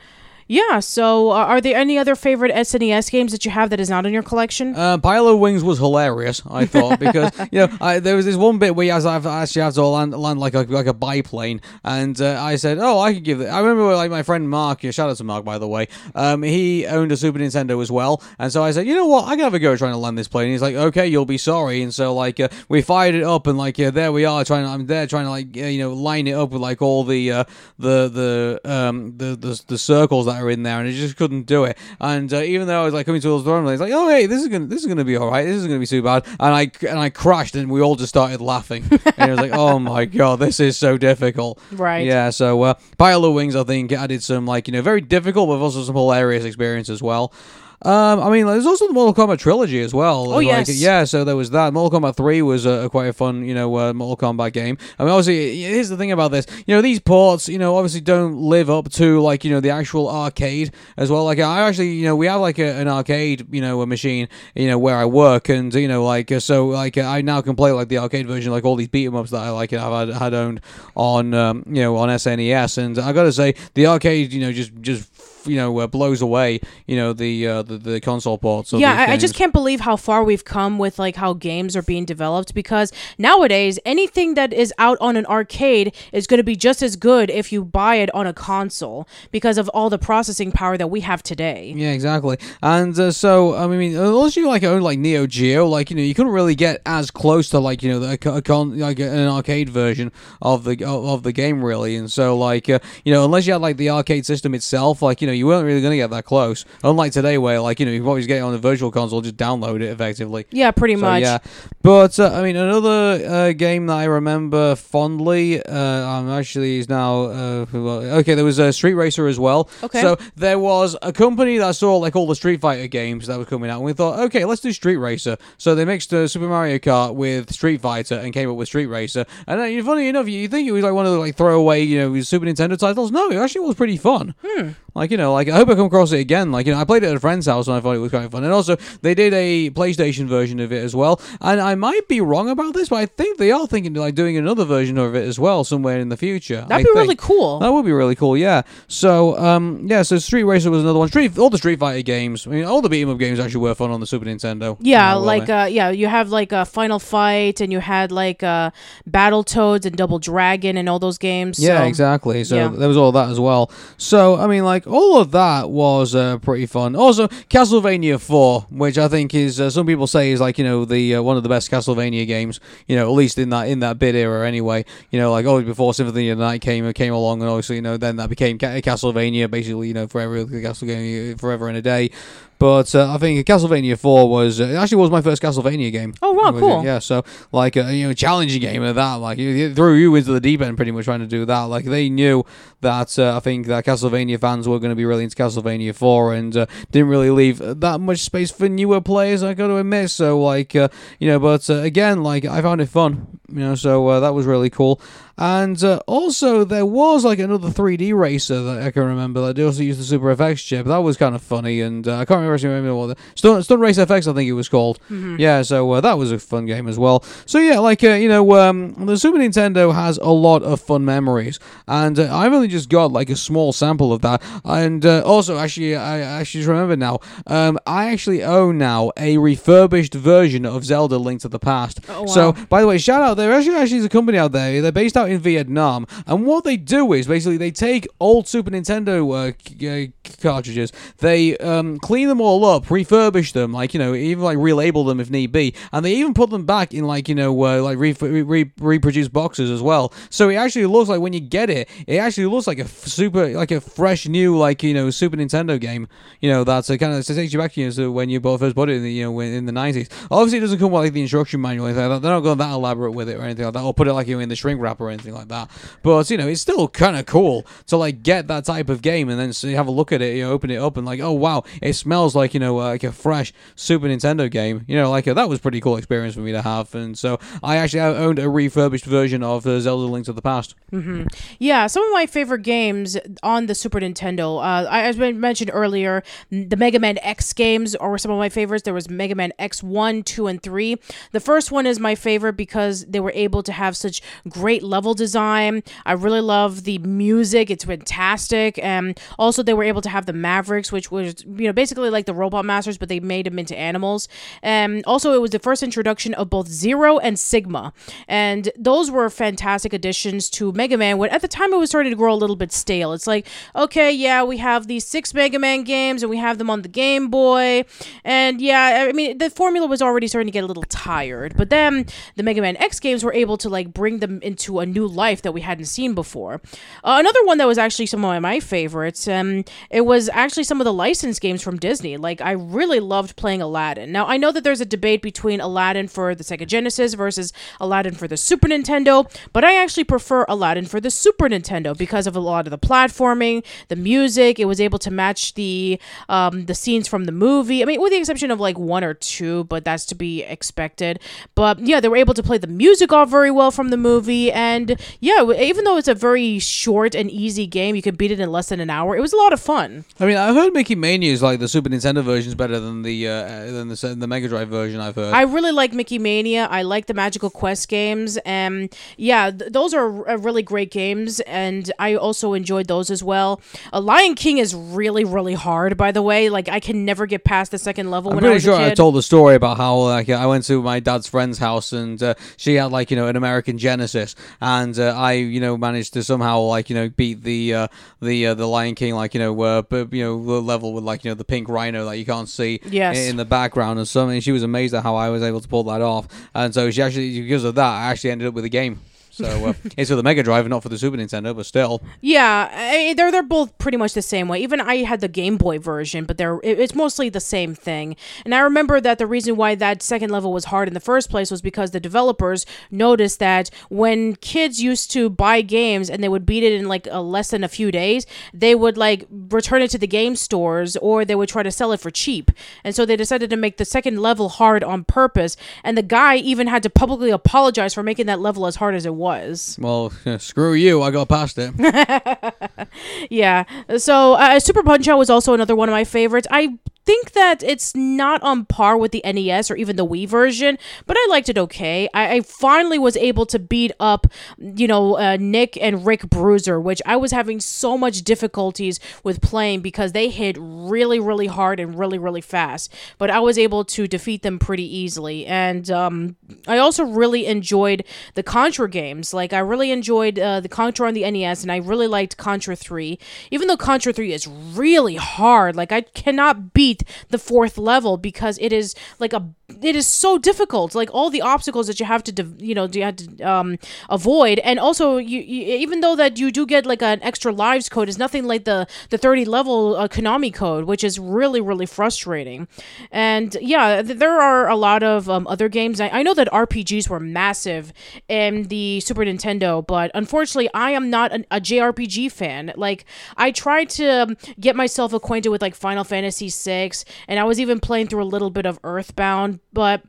Yeah. So, uh, are there any other favorite SNES games that you have that is not in your collection? Uh, of Wings was hilarious, I thought, because you know I, there was this one bit where you to actually have to land, land like a like a biplane, and uh, I said, "Oh, I could give it." I remember like my friend Mark, yeah, shout out to Mark by the way. Um, he owned a Super Nintendo as well, and so I said, "You know what? I can have a go trying to land this plane." He's like, "Okay, you'll be sorry." And so like uh, we fired it up, and like uh, there we are trying. I'm there trying to like you know line it up with like all the uh, the the um the, the the circles that are in there, and it just couldn't do it. And uh, even though I was like coming towards the runway, it's like, "Oh hey, this is gonna this is gonna be all right. This isn't gonna be too bad." And I and I crashed, and we all just started laughing. and it was like, "Oh my god, this is so difficult." Right. Yeah. So uh, Pilotwings, I think, added some like you know very difficult, but also some hilarious experience as well. Um, I mean, there's also the Mortal Kombat trilogy as well. Oh, Like, yes. yeah. So there was that. Mortal Kombat Three was a, a quite a fun, you know, uh, Mortal Kombat game. I mean, obviously, here's the thing about this. You know, these ports, you know, obviously don't live up to like you know the actual arcade as well. Like I actually, you know, we have like a, an arcade, you know, a machine, you know, where I work, and you know, like uh, so, like uh, I now can play like the arcade version, like all these beat 'em ups that I like have had, had owned on, um, you know, on SNES, and I gotta say, the arcade, you know, just just you know uh, blows away you know the uh, the, the console ports. Yeah, I, I just can't believe how far we've come with like how games are being developed because nowadays anything that is out on an arcade is going to be just as good if you buy it on a console because of all the processing power that we have today. Yeah, exactly. And uh, so, I mean, unless you like own like Neo Geo, like you know, you couldn't really get as close to like you know the, a, con like an arcade version of the of, of the game really. And so, like uh, you know, unless you had like the arcade system itself, like you know, you weren't really gonna get that close. Unlike today, where like you know, you can always get it on the virtual console, just download it effectively. Yeah, pretty So, much. yeah, but uh, I mean, another uh, game that I remember fondly, uh, I'm actually is now uh, okay. There was a Street Racer as well. Okay. So there was a company that saw like all the Street Fighter games that were coming out, and we thought, okay, let's do Street Racer. So they mixed uh, Super Mario Kart with Street Fighter and came up with Street Racer. And then, funny enough, you think it was like one of the like throwaway, you know, Super Nintendo titles. No, it actually was pretty fun. Like you know, like I hope I come across it again. Like you know, I played it at a friend's house and I thought it was quite fun. And also, they did a PlayStation version of it as well. And I might be wrong about this, but I think they are thinking like doing another version of it as well somewhere in the future. That'd I be think. really cool. That would be really cool, yeah. So, um, yeah. So Street Racer was another one. Street, all the Street Fighter games. I mean, all the beat 'em up games actually were fun on the Super Nintendo. Yeah, You know, like uh, yeah, you have like a Final Fight, and you had like uh, Battletoads and Double Dragon, and all those games. Yeah, exactly. So yeah. there was all that as well. So I mean, like all of that was uh, pretty fun. Also, Castlevania Four, which I think is uh, some people say is like you know the uh, one of the best Castlevania games. You know, at least in that in that bit era anyway. You know, like always before Symphony of the Night came came along, and obviously you know then that became Castlevania, basically you know forever Castlevania forever and a day. But uh, I think Castlevania Four was uh, it actually was my first Castlevania game. Oh, wow, it? cool. Yeah, so like a you know challenging game of that, like it, threw you into the deep end, pretty much trying to do that. Like they knew that uh, I think that Castlevania fans were going to be really into Castlevania Four, and uh, didn't really leave that much space for newer players. I got to admit. So like uh, you know, but uh, again, like I found it fun. You know, so uh, that was really cool. And uh, also, there was like another 3D racer that I can remember that they also used the Super FX chip. That was kind of funny, and uh, I can't remember, actually remember what the Stunt, Stunt Race FX, I think it was called. Yeah, so uh, that was a fun game as well. So yeah, like uh, you know, um, the Super Nintendo has a lot of fun memories, and uh, I've only just got like a small sample of that. And uh, also, actually, I actually just remember now, um, I actually own now a refurbished version of Zelda: Link to the Past. Oh, wow. So by the way, shout out. There actually actually is a company out there. They're based out in Vietnam, and what they do is basically they take old Super Nintendo uh, c- uh, cartridges, they um, clean them all up, refurbish them, like you know, even like relabel them if need be, and they even put them back in like you know, uh, like re- re- re- reproduced boxes as well. So it actually looks like when you get it, it actually looks like a f- super, like a fresh new, like you know, Super Nintendo game. You know, that's a kind of it takes you back you know, to when you first bought it in the you know in the nineties. Obviously, it doesn't come with like the instruction manual. They're not going that elaborate with it or anything like that, or put it like you know, in the shrink wrap anything like that. But you know, it's still kind of cool to like get that type of game and then so you have a look at it, you open it up and like, oh wow, it smells like you know uh, like a fresh Super Nintendo game. You know, like uh, that was pretty cool experience for me to have. And so I actually owned a refurbished version of uh, Zelda: Link to the Past. Yeah, some of my favorite games on the Super Nintendo. Uh, I, as I mentioned earlier, the Mega Man X games are some of my favorites. There was Mega Man X one, two, and three. The first one is my favorite because they were able to have such great level design. I really love the music; it's fantastic. And also, they were able to have the Mavericks, which was you know basically like the Robot Masters, but they made them into animals. And also, it was the first introduction of both Zero and Sigma, and those were fantastic additions to Mega Man. When at the time it was starting to grow a little bit stale. It's like, okay, yeah, we have these six Mega Man games, and we have them on the Game Boy, and yeah, I mean the formula was already starting to get a little tired. But then the Mega Man X games were able to like bring them into a new life that we hadn't seen before. Uh, another one that was actually some of my favorites, um, it was actually some of the licensed games from Disney. Like I really loved playing Aladdin. Now I know that there's a debate between Aladdin for the Sega Genesis versus Aladdin for the Super Nintendo, but I actually prefer Aladdin for the Super Nintendo because of a lot of the platforming, the music. It was able to match the um, the scenes from the movie. I mean, with the exception of like one or two, but that's to be expected. But yeah, they were able to play the music off very well from the movie, and And yeah, even though it's a very short and easy game, you can beat it in less than an hour. It was a lot of fun. I mean, I've heard Mickey Mania is like the Super Nintendo version is better than the uh, than the the Mega Drive version. I've heard. I really like Mickey Mania. I like the Magical Quest games, and yeah, th- those are uh, really great games. And I also enjoyed those as well. Uh, Lion King is really, really hard. By the way, like I can never get past the second level I'm when I was sure a kid. I told the story about how like I went to my dad's friend's house and uh, she had like you know an American Genesis and uh, I you know managed to somehow like you know beat the uh, the uh, the Lion King like you know uh, b- you know the level with like you know the pink rhino that you can't see Yes. in the background and something. She was amazed at how I was able to pull that off and so she actually because of that I actually ended up with a game. So uh, it's for the Mega Drive, not for the Super Nintendo, but still. Yeah, I, they're they're both pretty much the same way. Even I had the Game Boy version, but they're it- it's mostly the same thing. And I remember that the reason why that second level was hard in the first place was because the developers noticed that when kids used to buy games and they would beat it in like a less than a few days, they would like return it to the game stores or they would try to sell it for cheap. And so they decided to make the second level hard on purpose. And the guy even had to publicly apologize for making that level as hard as it. Well, screw you, I got past it. Yeah. So uh, Super Punch Out was also another one of my favorites. I think that it's not on par with the NES or even the Wii version, but I liked it okay. I, I finally was able to beat up, you know, uh, Nick and Rick Bruiser, which I was having so much difficulties with playing because they hit really, really hard and really, really fast. But I was able to defeat them pretty easily. And um, I also really enjoyed the Contra games. Like, I really enjoyed uh, the Contra on the NES, and I really liked Contra 3. Even though Contra 3 is really hard, like, I cannot beat the fourth level because it is like a it is so difficult like all the obstacles that you have to you know you have to um, avoid. And also you, you even though that you do get like an extra lives code is nothing like the the 30 level uh, konami code which is really really frustrating. And yeah th- there are a lot of um, other games. I, I know that rpgs were massive in the super nintendo but unfortunately i am not an, a jrpg fan. Like i tried to um, get myself acquainted with like final fantasy 6 and i was even playing through a little bit of earthbound but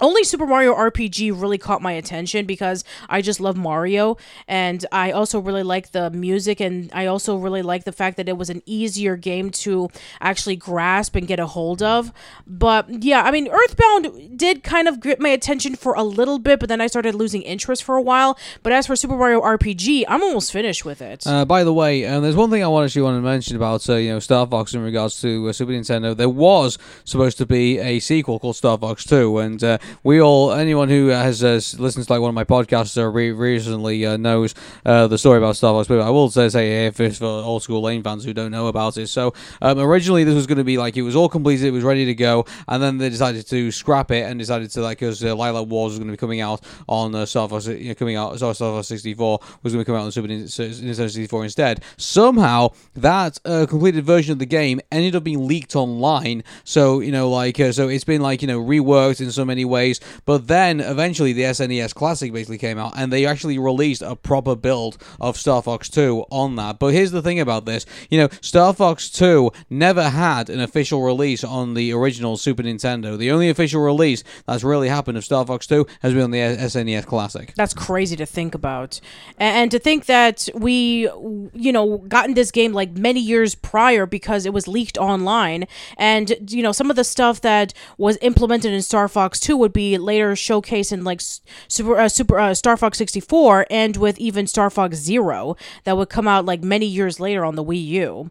only Super Mario RPG really caught my attention because I just love Mario and I also really like the music and I also really like the fact that it was an easier game to actually grasp and get a hold of. But yeah, I mean Earthbound did kind of grip my attention for a little bit, but then I started losing interest for a while. But as for Super Mario RPG, I'm almost finished with it. Uh, by the way, uh, there's one thing I actually want to mention about uh, you know Star Fox in regards to uh, Super Nintendo. There was supposed to be a sequel called Star Fox 2, and uh, we all anyone who has uh, listened to like one of my podcasts uh, re- recently uh, knows uh, the story about Star Fox. But I will say, say if it's for old school Lane fans who don't know about it. So um, originally this was going to be like it was all completed, it was ready to go, and then they decided to scrap it and decided to like because uh, Lylat Wars was going to be coming out on uh, Star Fox, you know, coming out Star Fox 64 was going to come out on Super Nintendo 64 instead. Somehow that uh, completed version of the game ended up being leaked online. So you know, like uh, so it's been like you know reworked in so many ways. But then eventually the SNES Classic basically came out, and they actually released a proper build of Star Fox 2 on that. But here's the thing about this: you know, Star Fox 2 never had an official release on the original Super Nintendo. The only official release that's really happened of Star Fox 2 has been on the SNES Classic. That's crazy to think about. And to think that we, you know, gotten this game like many years prior because it was leaked online. And, you know, some of the stuff that was implemented in Star Fox 2 would be later showcased in like Super, uh, Super uh, Star Fox 64 and with even Star Fox Zero that would come out like many years later on the Wii U.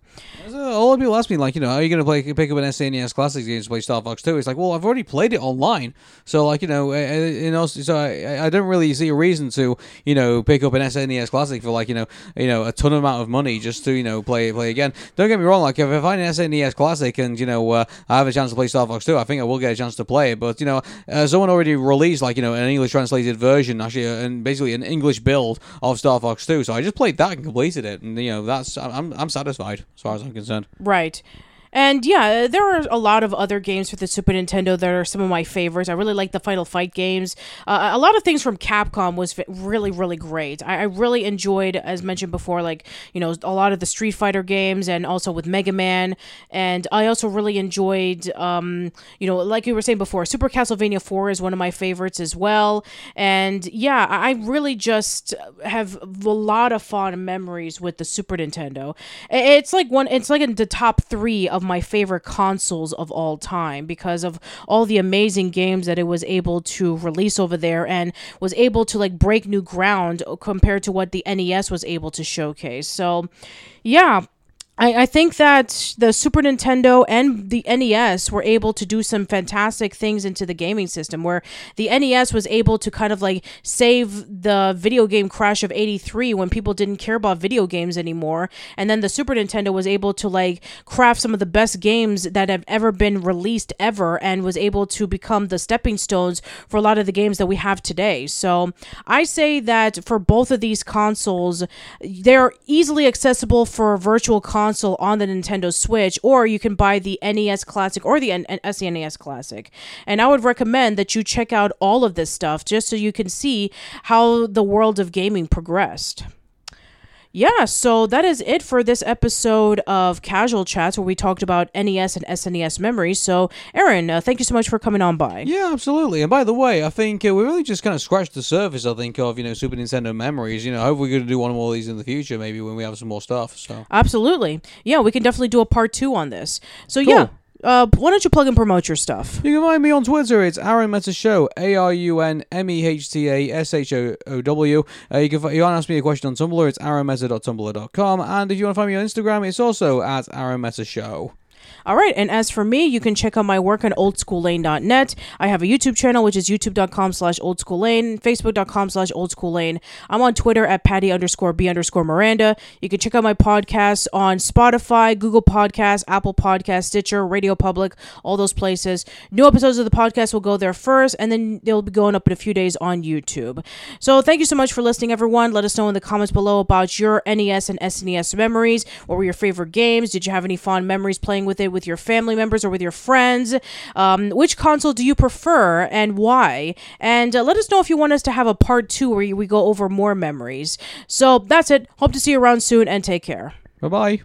All people ask me, like, you know, are you going to play pick up an SNES Classics game to play Star Fox 2? It's like, well, I've already played it online. So, like, you know, you know so I, I don't really see a reason to, you know, pick up an SNES Classic for, like, you know, you know, a ton of amount of money just to, you know, play play again. Don't get me wrong, like, if I find an SNES Classic and, you know, uh, I have a chance to play Star Fox 2, I think I will get a chance to play it. But, you know, uh, someone already released, like, you know, an English translated version, actually, uh, and basically an English build of Star Fox 2. So I just played that and completed it. And, you know, that's, I'm, I'm satisfied as far as I'm concerned. Right. And yeah, there are a lot of other games for the Super Nintendo that are some of my favorites. I really like the Final Fight games. Uh, a lot of things from Capcom was really, really great. I, I really enjoyed, as mentioned before, like, you know, a lot of the Street Fighter games and also with Mega Man. And I also really enjoyed, um, you know, like you were saying before, Super Castlevania 4 is one of my favorites as well. And yeah, I really just have a lot of fond memories with the Super Nintendo. It's like one, it's like in the top three of my favorite consoles of all time because of all the amazing games that it was able to release over there and was able to like break new ground compared to what the NES was able to showcase. So, yeah. I, I think that the Super Nintendo and the NES were able to do some fantastic things into the gaming system where the NES was able to kind of like save the video game crash of 83 when people didn't care about video games anymore. And then the Super Nintendo was able to like craft some of the best games that have ever been released ever and was able to become the stepping stones for a lot of the games that we have today. So I say that for both of these consoles, they're easily accessible for virtual virtual console on the Nintendo Switch, or you can buy the NES Classic or the N- SNES Classic. And I would recommend that you check out all of this stuff just so you can see how the world of gaming progressed. Yeah, so that is it for this episode of Casual Chats where we talked about NES and SNES memories. So, Arun, uh, thank you so much for coming on by. Yeah, absolutely. And by the way, I think uh, we really just kind of scratched the surface. I think of you know Super Nintendo memories. You know, hopefully we're going to do one more of these in the future, maybe when we have some more stuff. So Absolutely. Yeah, we can definitely do a part two on this. So, yeah, uh, why don't you plug and promote your stuff? you can find me on Twitter. It's Arun Mehta Show. A R U N M E H T A S H O O W. Uh, you can you to ask me a question on Tumblr. It's arunmehta.tumblr.com. And if you want to find me on Instagram, it's also at Arun Mehta Show. All right, and as for me, you can check out my work on oldschoollane.net. I have a YouTube channel, which is youtube.com slash oldschoollane, facebook.com slash oldschoollane. I'm on Twitter at patty underscore b underscore Miranda. You can check out my podcast on Spotify, Google Podcasts, Apple Podcasts, Stitcher, Radio Public, all those places. New episodes of the podcast will go there first, and then they'll be going up in a few days on YouTube. So thank you so much for listening, everyone. Let us know in the comments below about your NES and SNES memories. What were your favorite games? Did you have any fond memories playing with it with your family members or with your friends? Um, which console do you prefer and why? And uh, let us know if you want us to have a part two where we go over more memories. So that's it. Hope to see you around soon and take care. Bye bye.